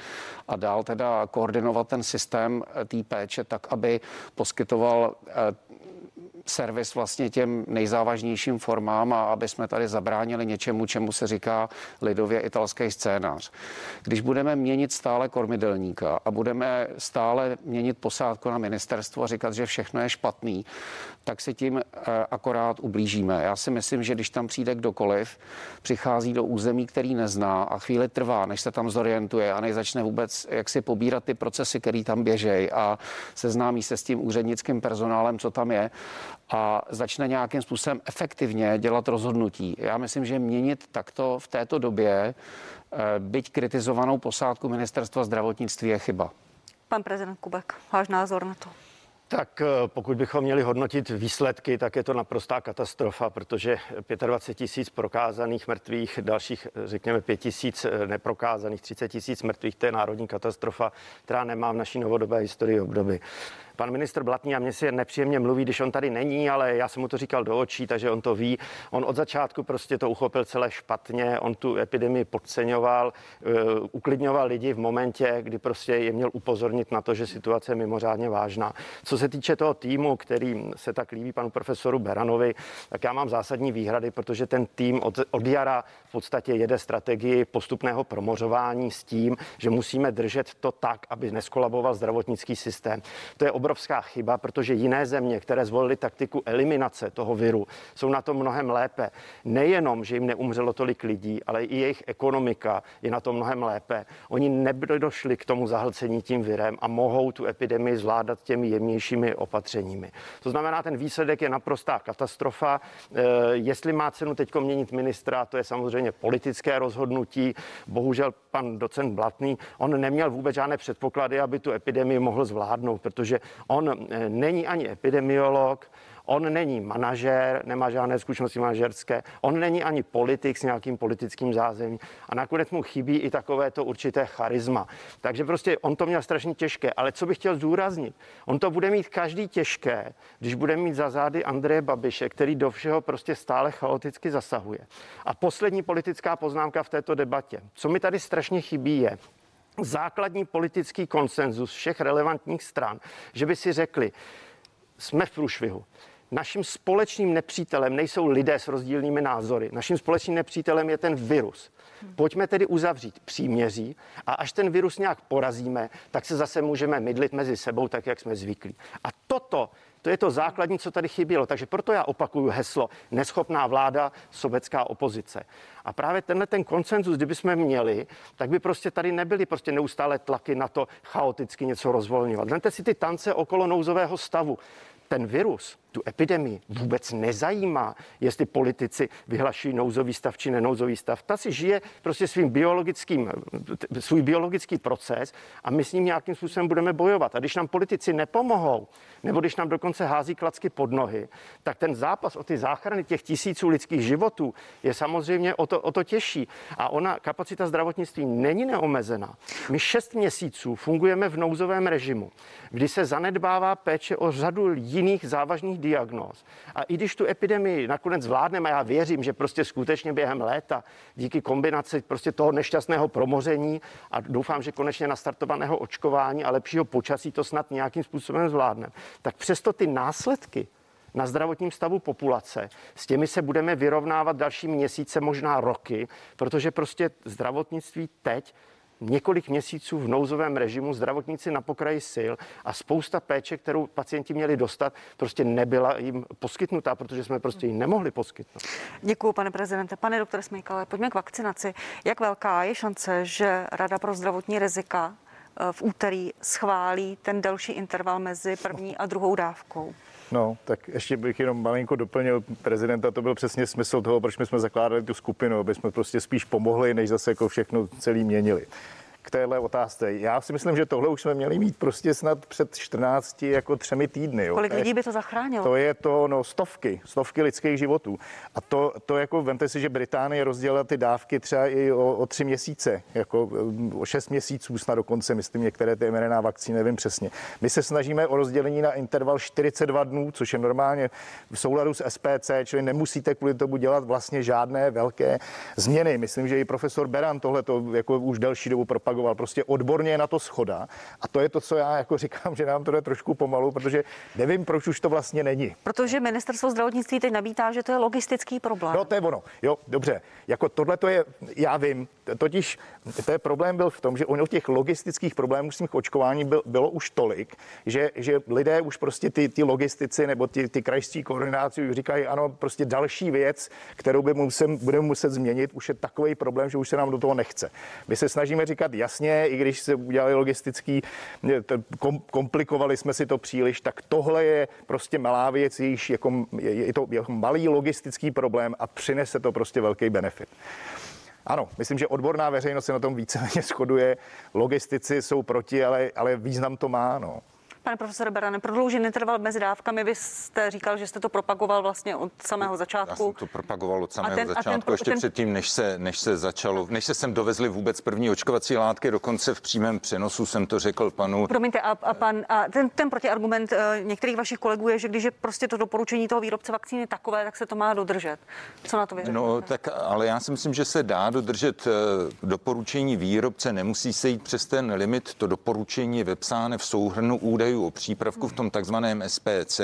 a dál teda koordinovat ten systém té péče tak, aby poskytoval servis vlastně těm nejzávažnějším formám a aby jsme tady zabránili něčemu, čemu se říká lidově italský scénář. Když budeme měnit stále kormidelníka a budeme stále měnit posádku na ministerstvo a říkat, že všechno je špatný, tak si tím eh, akorát ublížíme. Já si myslím, že když tam přijde kdokoliv, přichází do území, který nezná a chvíli trvá, než se tam zorientuje a než začne vůbec jak si pobírat ty procesy, které tam běžejí a seznámí se s tím úřednickým personálem, co tam je a začne nějakým způsobem efektivně dělat rozhodnutí. Já myslím, že měnit takto v této době eh, byť kritizovanou posádku ministerstva zdravotnictví je chyba. Pan prezident Kubek, váš názor na to? Tak eh, pokud bychom měli hodnotit výsledky, tak je to naprostá katastrofa, protože 25 tisíc prokázaných mrtvých, dalších řekněme 5 tisíc eh, neprokázaných, 30 tisíc mrtvých, to je národní katastrofa, která nemá v naší novodobé historii obdoby pan ministr Blatný a mě si nepříjemně mluví, když on tady není, ale já jsem mu to říkal do očí, takže on to ví. On od začátku prostě to uchopil celé špatně, on tu epidemii podceňoval, uh, uklidňoval lidi v momentě, kdy prostě je měl upozornit na to, že situace je mimořádně vážná. Co se týče toho týmu, který se tak líbí panu profesoru Beranovi, tak já mám zásadní výhrady, protože ten tým od, od jara v podstatě jede strategii postupného promořování s tím, že musíme držet to tak, aby neskolaboval zdravotnický systém. To je obrovská chyba, protože jiné země, které zvolily taktiku eliminace toho viru, jsou na tom mnohem lépe. Nejenom, že jim neumřelo tolik lidí, ale i jejich ekonomika je na tom mnohem lépe. Oni nedošli k tomu zahlcení tím virem a mohou tu epidemii zvládat těmi jemnějšími opatřeními. To znamená, ten výsledek je naprostá katastrofa. E, jestli má cenu teď měnit ministra, to je samozřejmě politické rozhodnutí. Bohužel pan docent Blatný, on neměl vůbec žádné předpoklady, aby tu epidemii mohl zvládnout, protože On eh, není ani epidemiolog, On není manažér, nemá žádné zkušenosti manažerské, on není ani politik s nějakým politickým zázemím a nakonec mu chybí i takové to určité charisma. Takže prostě on to měl strašně těžké, ale co bych chtěl zdůraznit, on to bude mít každý těžké, když bude mít za zády Andreje Babiše, který do všeho prostě stále chaoticky zasahuje. A poslední politická poznámka v této debatě. Co mi tady strašně chybí je, základní politický konsenzus všech relevantních stran, že by si řekli, jsme v průšvihu. Naším společným nepřítelem nejsou lidé s rozdílnými názory. Naším společným nepřítelem je ten virus. Pojďme tedy uzavřít příměří a až ten virus nějak porazíme, tak se zase můžeme mydlit mezi sebou, tak jak jsme zvyklí. A toto to je to základní, co tady chybělo. Takže proto já opakuju heslo neschopná vláda, sobecká opozice. A právě tenhle ten koncenzus, kdyby jsme měli, tak by prostě tady nebyly prostě neustále tlaky na to chaoticky něco rozvolňovat. Vemte si ty tance okolo nouzového stavu ten virus, tu epidemii vůbec nezajímá, jestli politici vyhlašují nouzový stav či nenouzový stav. Ta si žije prostě svým biologickým, svůj biologický proces a my s ním nějakým způsobem budeme bojovat. A když nám politici nepomohou, nebo když nám dokonce hází klacky pod nohy, tak ten zápas o ty záchrany těch tisíců lidských životů je samozřejmě o to, o to těžší. A ona, kapacita zdravotnictví není neomezená. My šest měsíců fungujeme v nouzovém režimu, kdy se zanedbává péče o řadu jiných závažných diagnóz. A i když tu epidemii nakonec zvládneme, já věřím, že prostě skutečně během léta díky kombinaci prostě toho nešťastného promoření a doufám, že konečně nastartovaného očkování a lepšího počasí to snad nějakým způsobem zvládneme, tak přesto ty následky na zdravotním stavu populace. S těmi se budeme vyrovnávat další měsíce, možná roky, protože prostě zdravotnictví teď několik měsíců v nouzovém režimu, zdravotníci na pokraji sil a spousta péče, kterou pacienti měli dostat, prostě nebyla jim poskytnutá, protože jsme prostě ji nemohli poskytnout. Děkuji, pane prezidente. Pane doktore Smejkale, pojďme k vakcinaci. Jak velká je šance, že Rada pro zdravotní rizika eh, v úterý schválí ten delší interval mezi první a druhou dávkou? No, tak ještě bych jenom malinko doplnil prezidenta, to byl přesně smysl toho, proč my jsme zakládali tu skupinu, aby jsme prostě spíš pomohli, než zase jako všechno celý měnili k téhle otázce. Já si myslím, že tohle už jsme měli mít prostě snad před 14 jako třemi týdny. Jo. Kolik lidí by to zachránilo? To je to, no, stovky, stovky lidských životů. A to, to jako, vemte si, že Británie rozdělila ty dávky třeba i o, o tři měsíce, jako o šest měsíců snad dokonce, myslím, některé ty mRNA vakcíny, nevím přesně. My se snažíme o rozdělení na interval 42 dnů, což je normálně v souladu s SPC, čili nemusíte kvůli tomu dělat vlastně žádné velké změny. Myslím, že i profesor Beran tohle to jako už delší dobu propagoval reagoval. Prostě odborně je na to schoda. A to je to, co já jako říkám, že nám to jde trošku pomalu, protože nevím, proč už to vlastně není. Protože ministerstvo zdravotnictví teď nabítá, že to je logistický problém. No, to je ono. Jo, dobře. Jako tohle to je, já vím, totiž to je problém byl v tom, že ono těch logistických problémů s tím očkování byl, bylo už tolik, že, že lidé už prostě ty, ty logistici nebo ty, ty krajští koordináci už říkají, ano, prostě další věc, kterou by musím, budeme muset změnit, už je takový problém, že už se nám do toho nechce. My se snažíme říkat jasně, i když se udělali logistický, komplikovali jsme si to příliš, tak tohle je prostě malá věc, jejíž jako, je, je to jako malý logistický problém a přinese to prostě velký benefit. Ano, myslím, že odborná veřejnost se na tom víceméně shoduje. Logistici jsou proti, ale, ale význam to má. No. Pane profesore Berane, prodloužený interval mezi dávkami, vy jste říkal, že jste to propagoval vlastně od samého začátku. Já jsem to propagoval od samého ten, začátku, ten, ještě ten... předtím, než se, než se začalo, než se sem dovezli vůbec první očkovací látky, dokonce v přímém přenosu jsem to řekl panu. Promiňte, a, a, pan, a ten, ten protiargument uh, některých vašich kolegů je, že když je prostě to doporučení toho výrobce vakcíny takové, tak se to má dodržet. Co na to věříte? No, tak, ale já si myslím, že se dá dodržet uh, doporučení výrobce, nemusí se jít přes ten limit. To doporučení je vepsáno v souhrnu údajů údajů o přípravku v tom takzvaném SPC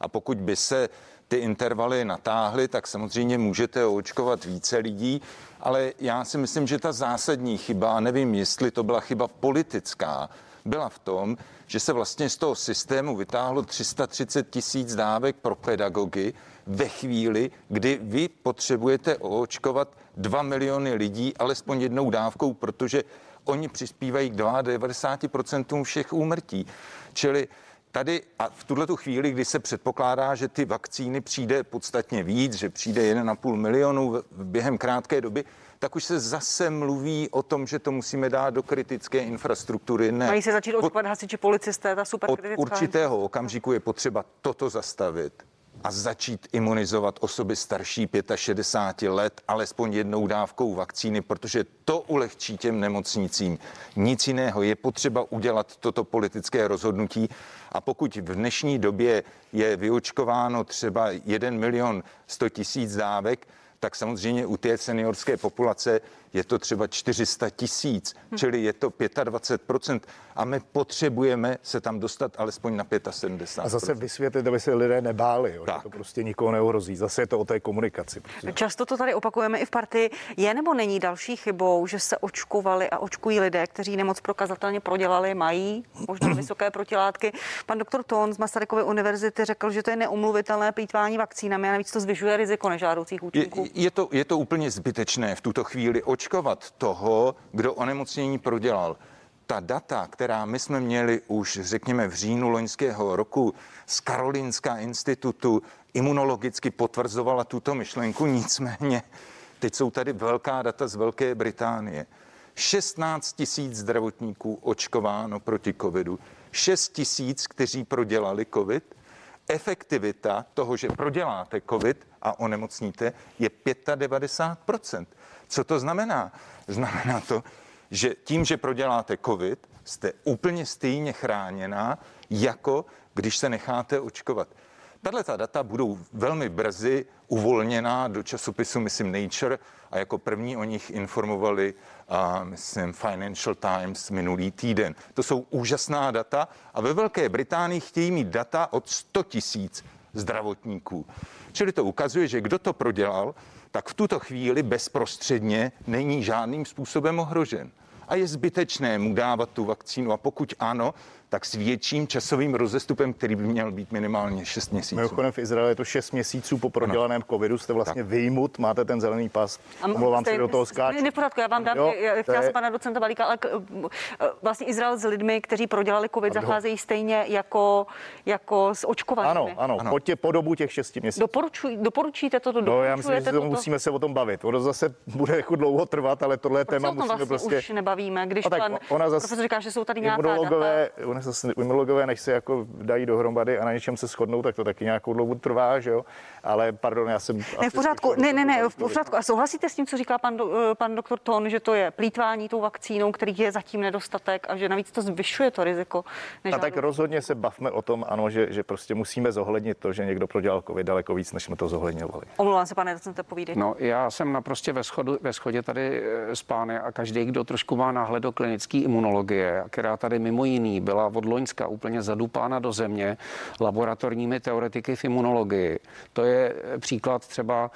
a pokud by se ty intervaly natáhly, tak samozřejmě můžete očkovat více lidí, ale já si myslím, že ta zásadní chyba, a nevím, jestli to byla chyba politická, byla v tom, že se vlastně z toho systému vytáhlo 330 tisíc dávek pro pedagogy ve chvíli, kdy vy potřebujete očkovat 2 miliony lidí alespoň jednou dávkou, protože oni přispívají k 92% všech úmrtí. Čili tady a v tuhle tu chvíli, kdy se předpokládá, že ty vakcíny přijde podstatně víc, že přijde 1,5 milionu během krátké doby, tak už se zase mluví o tom, že to musíme dát do kritické infrastruktury. Ne. Mají se začít očkovat hasiči, policisté, ta super Od určitého okamžiku je potřeba toto zastavit a začít imunizovat osoby starší 65 let alespoň jednou dávkou vakcíny, protože to ulehčí těm nemocnicím. Nic jiného je potřeba udělat toto politické rozhodnutí a pokud v dnešní době je vyočkováno třeba 1 milion 100 tisíc dávek, tak samozřejmě u té seniorské populace je to třeba 400 tisíc, hm. čili je to 25%. A my potřebujeme se tam dostat alespoň na 75%. A zase vysvětlit, aby se lidé nebáli, jo, že to prostě nikoho neohrozí. Zase je to o té komunikaci. Prostě. Často to tady opakujeme i v partii. Je nebo není další chybou, že se očkovali a očkují lidé, kteří nemoc prokazatelně prodělali, mají možná vysoké protilátky. Pan doktor Ton z Masarykovy univerzity řekl, že to je neumluvitelné plýtvání vakcínami a navíc to zvyšuje riziko nežádoucích účinků. Je, je, to, je to úplně zbytečné v tuto chvíli. Oč očkovat toho, kdo onemocnění prodělal. Ta data, která my jsme měli už, řekněme, v říjnu loňského roku z Karolinska institutu, imunologicky potvrzovala tuto myšlenku, nicméně teď jsou tady velká data z Velké Británie. 16 tisíc zdravotníků očkováno proti covidu, 6 tisíc, kteří prodělali covid. Efektivita toho, že proděláte covid a onemocníte, je 95 co to znamená? Znamená to, že tím, že proděláte COVID, jste úplně stejně chráněná, jako když se necháte očkovat. Tahle ta data budou velmi brzy uvolněná do časopisu, myslím, Nature a jako první o nich informovali, uh, myslím, Financial Times minulý týden. To jsou úžasná data a ve Velké Británii chtějí mít data od 100 tisíc zdravotníků. Čili to ukazuje, že kdo to prodělal, tak v tuto chvíli bezprostředně není žádným způsobem ohrožen. A je zbytečné mu dávat tu vakcínu a pokud ano, tak s větším časovým rozestupem, který by měl být minimálně 6 měsíců. Mimochodem v Izraeli je to 6 měsíců po prodělaném covidu, jste vlastně vyjmut, máte ten zelený pas. Omlouvám se, do toho skáču. Ne, v pořádku, já vám dám, Jo, já- to chtěla je- jsem pana docenta Balíka, ale k- eh, vlastně Izrael s lidmi, kteří prodělali covid, zacházejí stejně jako, jako s očkovanými. Ano, ano, Ano. Po, tě, po dobu těch 6 měsíců. Doporučuj, doporučíte toto? No, já myslím, že doporučujete to toto? musíme se o tom bavit. Ono zase bude jako dlouho trvat, ale tohle Proč se téma musíme vlastně prostě... už nebavíme, když No tak pan ona zas- profesor říká, že jsou tady nějaká data. Zase, imunologové, než se jako dají dohromady a na něčem se shodnou, tak to taky nějakou dlouho trvá, že jo? Ale pardon, já jsem... Ne, v pořádku, ne, ne, ne, v pořádku. A souhlasíte s tím, co říká pan, do- eh, pan doktor Ton, že to je plítvání tou vakcínou, kterých je zatím nedostatek a že navíc to zvyšuje to riziko? A tak rozhodně se bavme o tom, ano, že, že prostě musíme zohlednit to, že někdo prodělal covid daleko víc, než jsme to zohledňovali. Omlouvám se, pane docente, povídejte. No, já jsem naprosto ve, schodu, ve schodě tady eh, s pány a každý, kdo trošku má náhled do klinické imunologie, která tady mimo jiný byla od Loňska úplně zadupána do země laboratorními teoretiky v imunologii. To je eh, příklad třeba,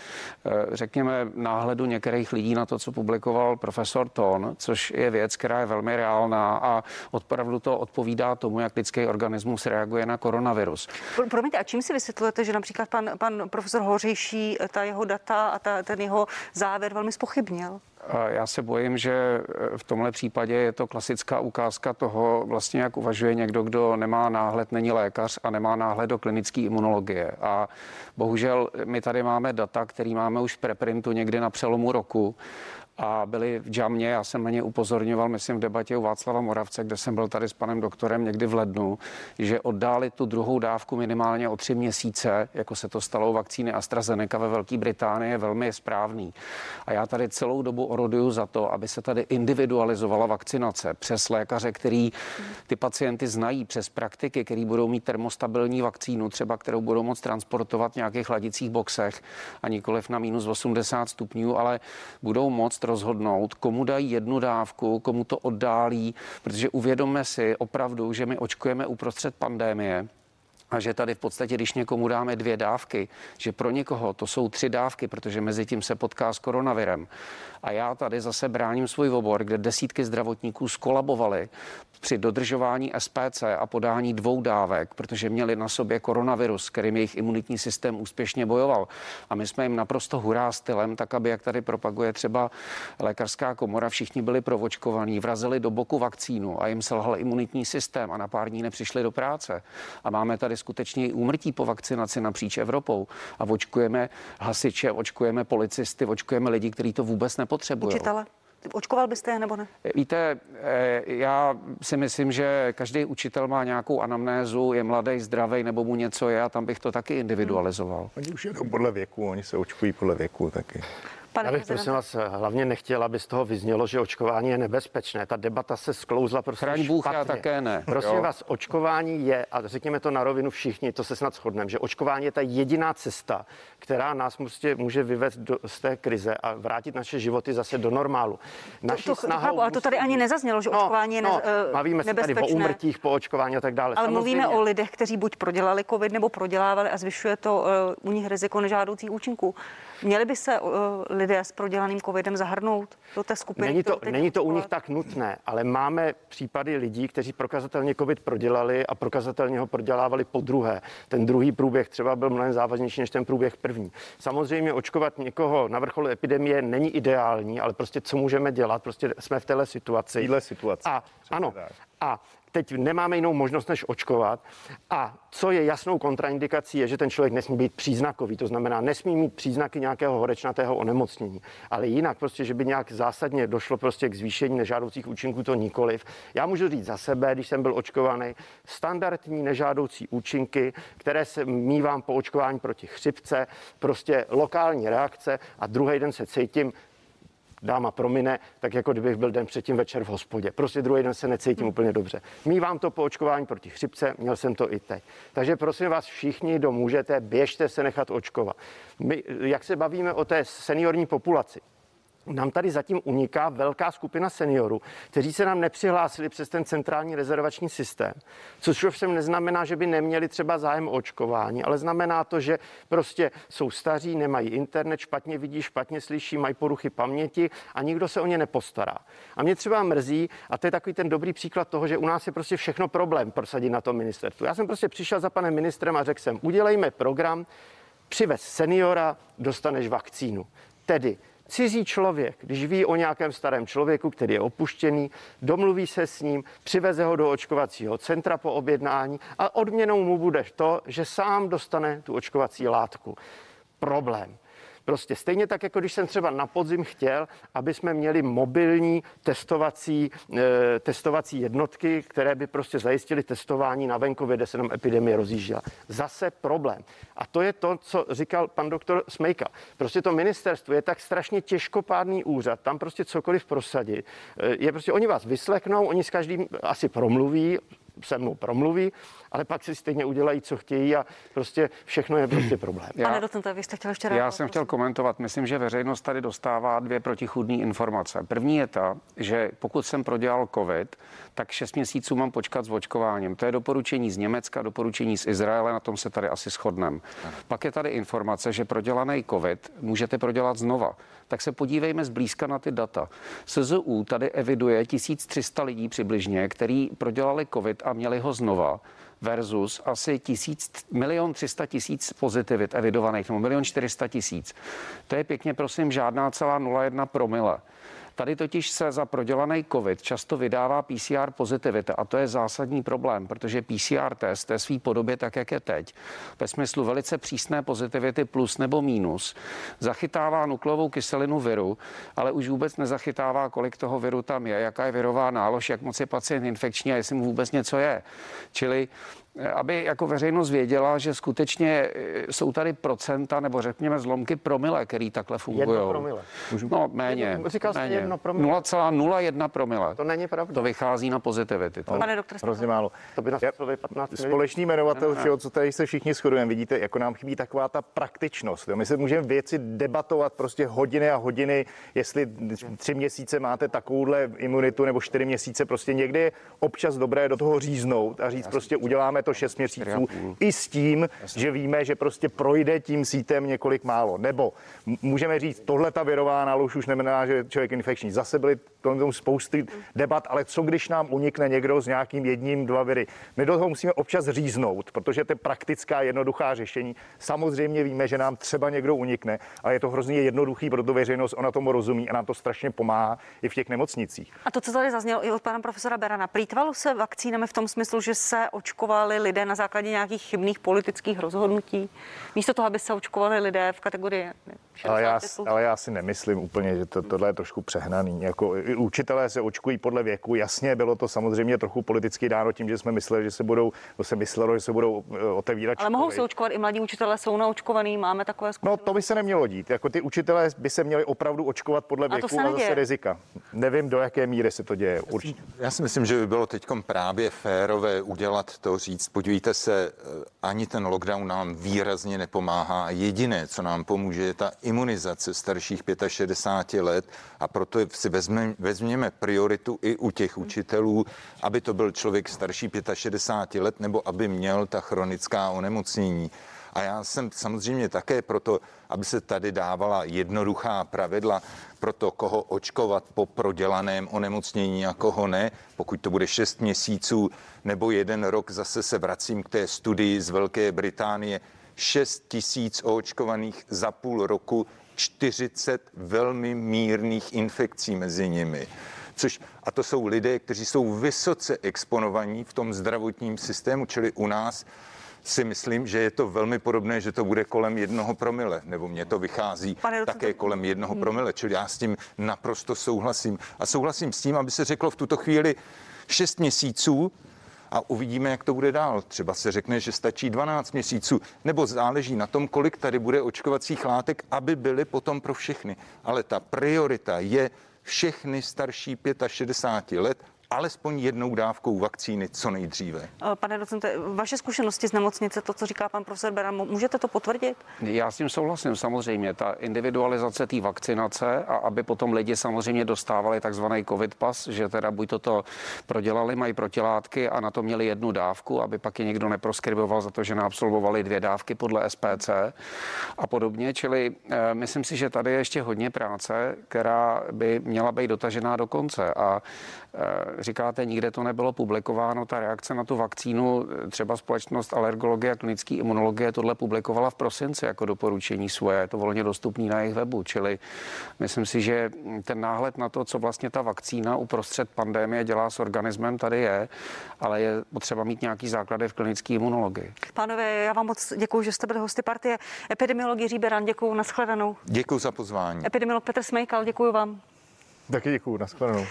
eh, řekněme, náhledu některých lidí na to, co publikoval profesor Ton, což je věc, která je velmi reálná a opravdu to odpovídá tomu, jak lidský organismus reaguje na koronavirus. Pro- Promiňte, a čím si vysvětlujete, že například pan, pan profesor Hořejší ta jeho data a ta, ten jeho závěr velmi spochybnil? Já se bojím, že v tomhle případě je to klasická ukázka toho, vlastně jak uvažuje někdo, kdo nemá náhled, není lékař a nemá náhled do klinické imunologie. A bohužel my tady máme data, které máme už v preprintu někdy na přelomu roku a byli v Džamě, já jsem na ně upozorňoval, myslím v debatě u Václava Moravce, kde jsem byl tady s panem doktorem někdy v lednu, že oddálit tu druhou dávku minimálně o tři měsíce, jako se to stalo u vakcíny AstraZeneca ve Velké Británii, je velmi správný. A já tady celou dobu oroduju za to, aby se tady individualizovala vakcinace přes lékaře, který ty pacienty znají, přes praktiky, který budou mít termostabilní vakcínu, třeba kterou budou moct transportovat v nějakých hladicích boxech a nikoliv na minus 80 stupňů, ale budou moct rozhodnout, komu dají jednu dávku, komu to oddálí, protože uvědomme si opravdu, že my očkujeme uprostřed pandémie. A že tady v podstatě, když někomu dáme dvě dávky, že pro někoho to jsou tři dávky, protože mezi tím se potká s koronavirem. A já tady zase bráním svůj obor, kde desítky zdravotníků skolabovaly při dodržování SPC a podání dvou dávek, protože měli na sobě koronavirus, kterým jejich imunitní systém úspěšně bojoval. A my jsme jim naprosto hurá stylem, tak aby, jak tady propaguje třeba lékařská komora, všichni byli provočkovaní, vrazili do boku vakcínu a jim selhal imunitní systém a na pár dní nepřišli do práce. A máme tady skutečně i úmrtí po vakcinaci napříč Evropou a očkujeme hasiče, očkujeme policisty, očkujeme lidi, kteří to vůbec nepotřebují. Učitele? Očkoval byste je nebo ne? Víte, eh, já si myslím, že každý učitel má nějakou anamnézu, je mladý, zdravý nebo mu něco je a tam bych to taky individualizoval. Oni už jedou podle věku, oni se očkují podle věku taky. Pane Já bych prosím vás hlavně nechtěl, aby z toho vyznělo, že očkování je nebezpečné. Ta debata se sklouzla prostě Chraň Bůh, já špatně. také ne, Prosím jo. vás, očkování je, a řekněme to na rovinu všichni, to se snad shodneme, že očkování je ta jediná cesta, která nás prostě může vyvést do, z té krize a vrátit naše životy zase do normálu. Naší to snahou chápu, ale to tady ani nezaznělo, že očkování je ne- eh, bavíme se tady o úmrtích po očkování a tak dále. Ale Samozřejmě. mluvíme o lidech, kteří buď prodělali covid nebo prodělávali a zvyšuje to uh, u nich riziko nežádoucích účinků. Měli by se uh, lidé s prodělaným covidem zahrnout do té skupiny? Není to, není to u nich tak nutné, ale máme případy lidí, kteří prokazatelně COVID prodělali a prokazatelně ho prodělávali po druhé. Ten druhý průběh třeba byl mnohem závažnější než ten průběh první. Samozřejmě očkovat někoho na vrcholu epidemie není ideální, ale prostě co můžeme dělat? Prostě jsme v téhle situaci. V téhle situaci. A ano. tak. A teď nemáme jinou možnost, než očkovat. A co je jasnou kontraindikací, je, že ten člověk nesmí být příznakový. To znamená, nesmí mít příznaky nějakého horečnatého onemocnění. Ale jinak prostě, že by nějak zásadně došlo prostě k zvýšení nežádoucích účinků, to nikoliv. Já můžu říct za sebe, když jsem byl očkovaný, standardní nežádoucí účinky, které se mývám po očkování proti chřipce, prostě lokální reakce a druhý den se cítím dáma promine, tak jako kdybych byl den předtím večer v hospodě. Prostě druhý den se necítím úplně dobře. Mívám to po očkování proti chřipce, měl jsem to i teď. Takže prosím vás všichni, kdo můžete, běžte se nechat očkovat. My, jak se bavíme o té seniorní populaci, nám tady zatím uniká velká skupina seniorů, kteří se nám nepřihlásili přes ten centrální rezervační systém, což ovšem neznamená, že by neměli třeba zájem o očkování, ale znamená to, že prostě jsou staří, nemají internet, špatně vidí, špatně slyší, mají poruchy paměti a nikdo se o ně nepostará. A mě třeba mrzí, a to je takový ten dobrý příklad toho, že u nás je prostě všechno problém prosadit na tom ministerstvu. Já jsem prostě přišel za panem ministrem a řekl jsem, udělejme program, přivez seniora, dostaneš vakcínu. Tedy Cizí člověk, když ví o nějakém starém člověku, který je opuštěný, domluví se s ním, přiveze ho do očkovacího centra po objednání a odměnou mu bude to, že sám dostane tu očkovací látku. Problém. Prostě stejně tak, jako když jsem třeba na podzim chtěl, aby jsme měli mobilní testovací, e, testovací jednotky, které by prostě zajistili testování na venkově, kde se nám epidemie rozjížděla. Zase problém. A to je to, co říkal pan doktor Smejka. Prostě to ministerstvo je tak strašně těžkopádný úřad, tam prostě cokoliv prosadit. E, je prostě, oni vás vyslechnou, oni s každým asi promluví, se mnou promluví, ale pak si stejně udělají, co chtějí a prostě všechno je prostě problém. Já, Pane docente, vy jste chtěl ještě Já jsem chtěl komentovat, myslím, že veřejnost tady dostává dvě protichudné informace. První je ta, že pokud jsem prodělal COVID, tak 6 měsíců mám počkat s očkováním. To je doporučení z Německa, doporučení z Izraele, na tom se tady asi shodneme. Pak je tady informace, že prodělaný COVID můžete prodělat znova. Tak se podívejme zblízka na ty data. SZU tady eviduje 1300 lidí přibližně, který prodělali COVID a měli ho znova versus asi tisíc, milion 300 tisíc pozitivit evidovaných, nebo milion 400 tisíc. To je pěkně, prosím, žádná celá 0,1 promile. Tady totiž se za prodělaný COVID často vydává PCR pozitivita a to je zásadní problém, protože PCR test té svý podobě, tak jak je teď, ve smyslu velice přísné pozitivity plus nebo minus, zachytává nukleovou kyselinu viru, ale už vůbec nezachytává, kolik toho viru tam je, jaká je virová nálož, jak moc je pacient infekční a jestli mu vůbec něco je. Čili aby jako veřejnost věděla, že skutečně e, jsou tady procenta nebo řekněme zlomky promile, který takhle fungují. Jedno promile. No méně. Jedno, říkal jste jedno promile. 0,01 promile. To není pravda. To vychází na pozitivity. To. Pane doktor, Hrozně málo. To by nás Já- bylo 15 milionů. Společný jmenovatel všeho, co tady se všichni shodujeme, vidíte, jako nám chybí taková ta praktičnost. Jo? My se můžeme věci debatovat prostě hodiny a hodiny, jestli tři měsíce máte takovouhle imunitu nebo čtyři měsíce, prostě někdy je občas dobré do toho říznout a říct prostě uděláme to šest měsíců i s tím, že víme, že prostě projde tím sítem několik málo. Nebo můžeme říct, tohle ta virová nálož už neznamená, že je člověk infekční. Zase byly tomu tomu spousty debat, ale co když nám unikne někdo s nějakým jedním, dva viry? My do toho musíme občas říznout, protože to je praktická, jednoduchá řešení. Samozřejmě víme, že nám třeba někdo unikne, ale je to hrozně jednoduchý pro tu veřejnost, ona tomu rozumí a nám to strašně pomáhá i v těch nemocnicích. A to, co tady zaznělo i od pana profesora Berana, plýtvalo se vakcínami v tom smyslu, že se očkovali lidé na základě nějakých chybných politických rozhodnutí, místo toho, aby se očkovali lidé v kategorii 60 Ale já, ale já si nemyslím úplně, že to, tohle je trošku přehnaný. Jako, i učitelé se očkují podle věku. Jasně, bylo to samozřejmě trochu politicky dáno tím, že jsme mysleli, že se budou, to se myslelo, že se budou eh, otevírat Ale mohou se očkovat i mladí učitelé, jsou naočkovaný, máme takové No zkušenosti. to by se nemělo dít. Jako ty učitelé by se měli opravdu očkovat podle A to věku se a, zase rizika. Nevím, do jaké míry se to děje. Určitě. Já si myslím, že by bylo teď právě férové udělat to, říct, podívejte se, eh, ani ten lockdown nám výrazně nepomáhá. Jediné, co nám pomůže, je ta imunizace starších 65 let a proto si vezme, vezměme prioritu i u těch učitelů, aby to byl člověk starší 65 let nebo aby měl ta chronická onemocnění. A já jsem samozřejmě také proto, aby se tady dávala jednoduchá pravidla pro to, koho očkovat po prodělaném onemocnění a koho ne. Pokud to bude 6 měsíců nebo jeden rok, zase se vracím k té studii z Velké Británie. 6 tisíc očkovaných za půl roku, 40 velmi mírných infekcí mezi nimi. Což, a to jsou lidé, kteří jsou vysoce exponovaní v tom zdravotním systému, čili u nás si myslím, že je to velmi podobné, že to bude kolem jednoho promile, nebo mně to vychází Pane také kolem jednoho promile, čili já s tím naprosto souhlasím. A souhlasím s tím, aby se řeklo v tuto chvíli 6 měsíců a uvidíme, jak to bude dál. Třeba se řekne, že stačí 12 měsíců, nebo záleží na tom, kolik tady bude očkovacích látek, aby byly potom pro všechny. Ale ta priorita je všechny starší 65 let alespoň jednou dávkou vakcíny co nejdříve. Eh, pane docente, vaše zkušenosti z nemocnice, to, co říká pan profesor Beran, můžete to potvrdit? Já s tím souhlasím samozřejmě. Ta individualizace té vakcinace a aby potom lidi samozřejmě dostávali takzvaný covid pas, že teda buď toto prodělali, mají protilátky a na to měli jednu dávku, aby pak je někdo neproskriboval za to, že neabsolvovali dvě dávky podle SPC a podobně. Čili e, myslím si, že tady je ještě hodně práce, která by měla být dotažená do konce a říkáte, nikde to nebylo publikováno, ta reakce na tu vakcínu, třeba společnost alergologie a klinické imunologie tohle publikovala v prosinci jako doporučení svoje, je to volně dostupný na jejich webu, čili myslím si, že ten náhled na to, co vlastně ta vakcína uprostřed pandémie dělá s organismem, tady je, ale je potřeba mít nějaký základy v klinické imunologii. Pánové, já vám moc děkuji, že jste byli hosty partie. Epidemiolog Jiří Beran, děkuji, nashledanou. Děkuji za pozvání. Epidemiolog Petr Smejkal, děkuji vám. Taky děkuji, nashledanou.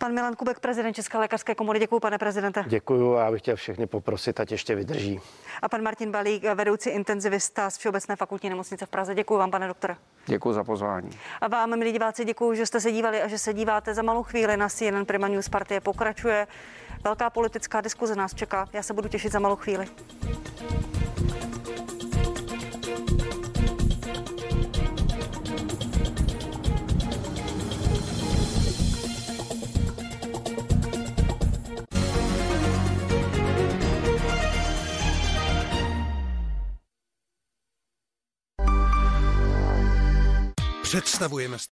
Pan Milan Kubek, prezident České lékařské komory. Děkuji, pane prezidente. Děkuji a já bych chtěl všechny poprosit, ať ještě vydrží. A pan Martin Balík, vedoucí intenzivista z Všeobecné fakultní nemocnice v Praze. Děkuji vám, pane doktore. Děkuji za pozvání. A vám, milí diváci, děkuji, že jste se dívali a že se díváte za malou chvíli na CNN Prima News Partie. Pokračuje. Velká politická diskuze nás čeká. Já se budu těšit za malou chvíli. Představujeme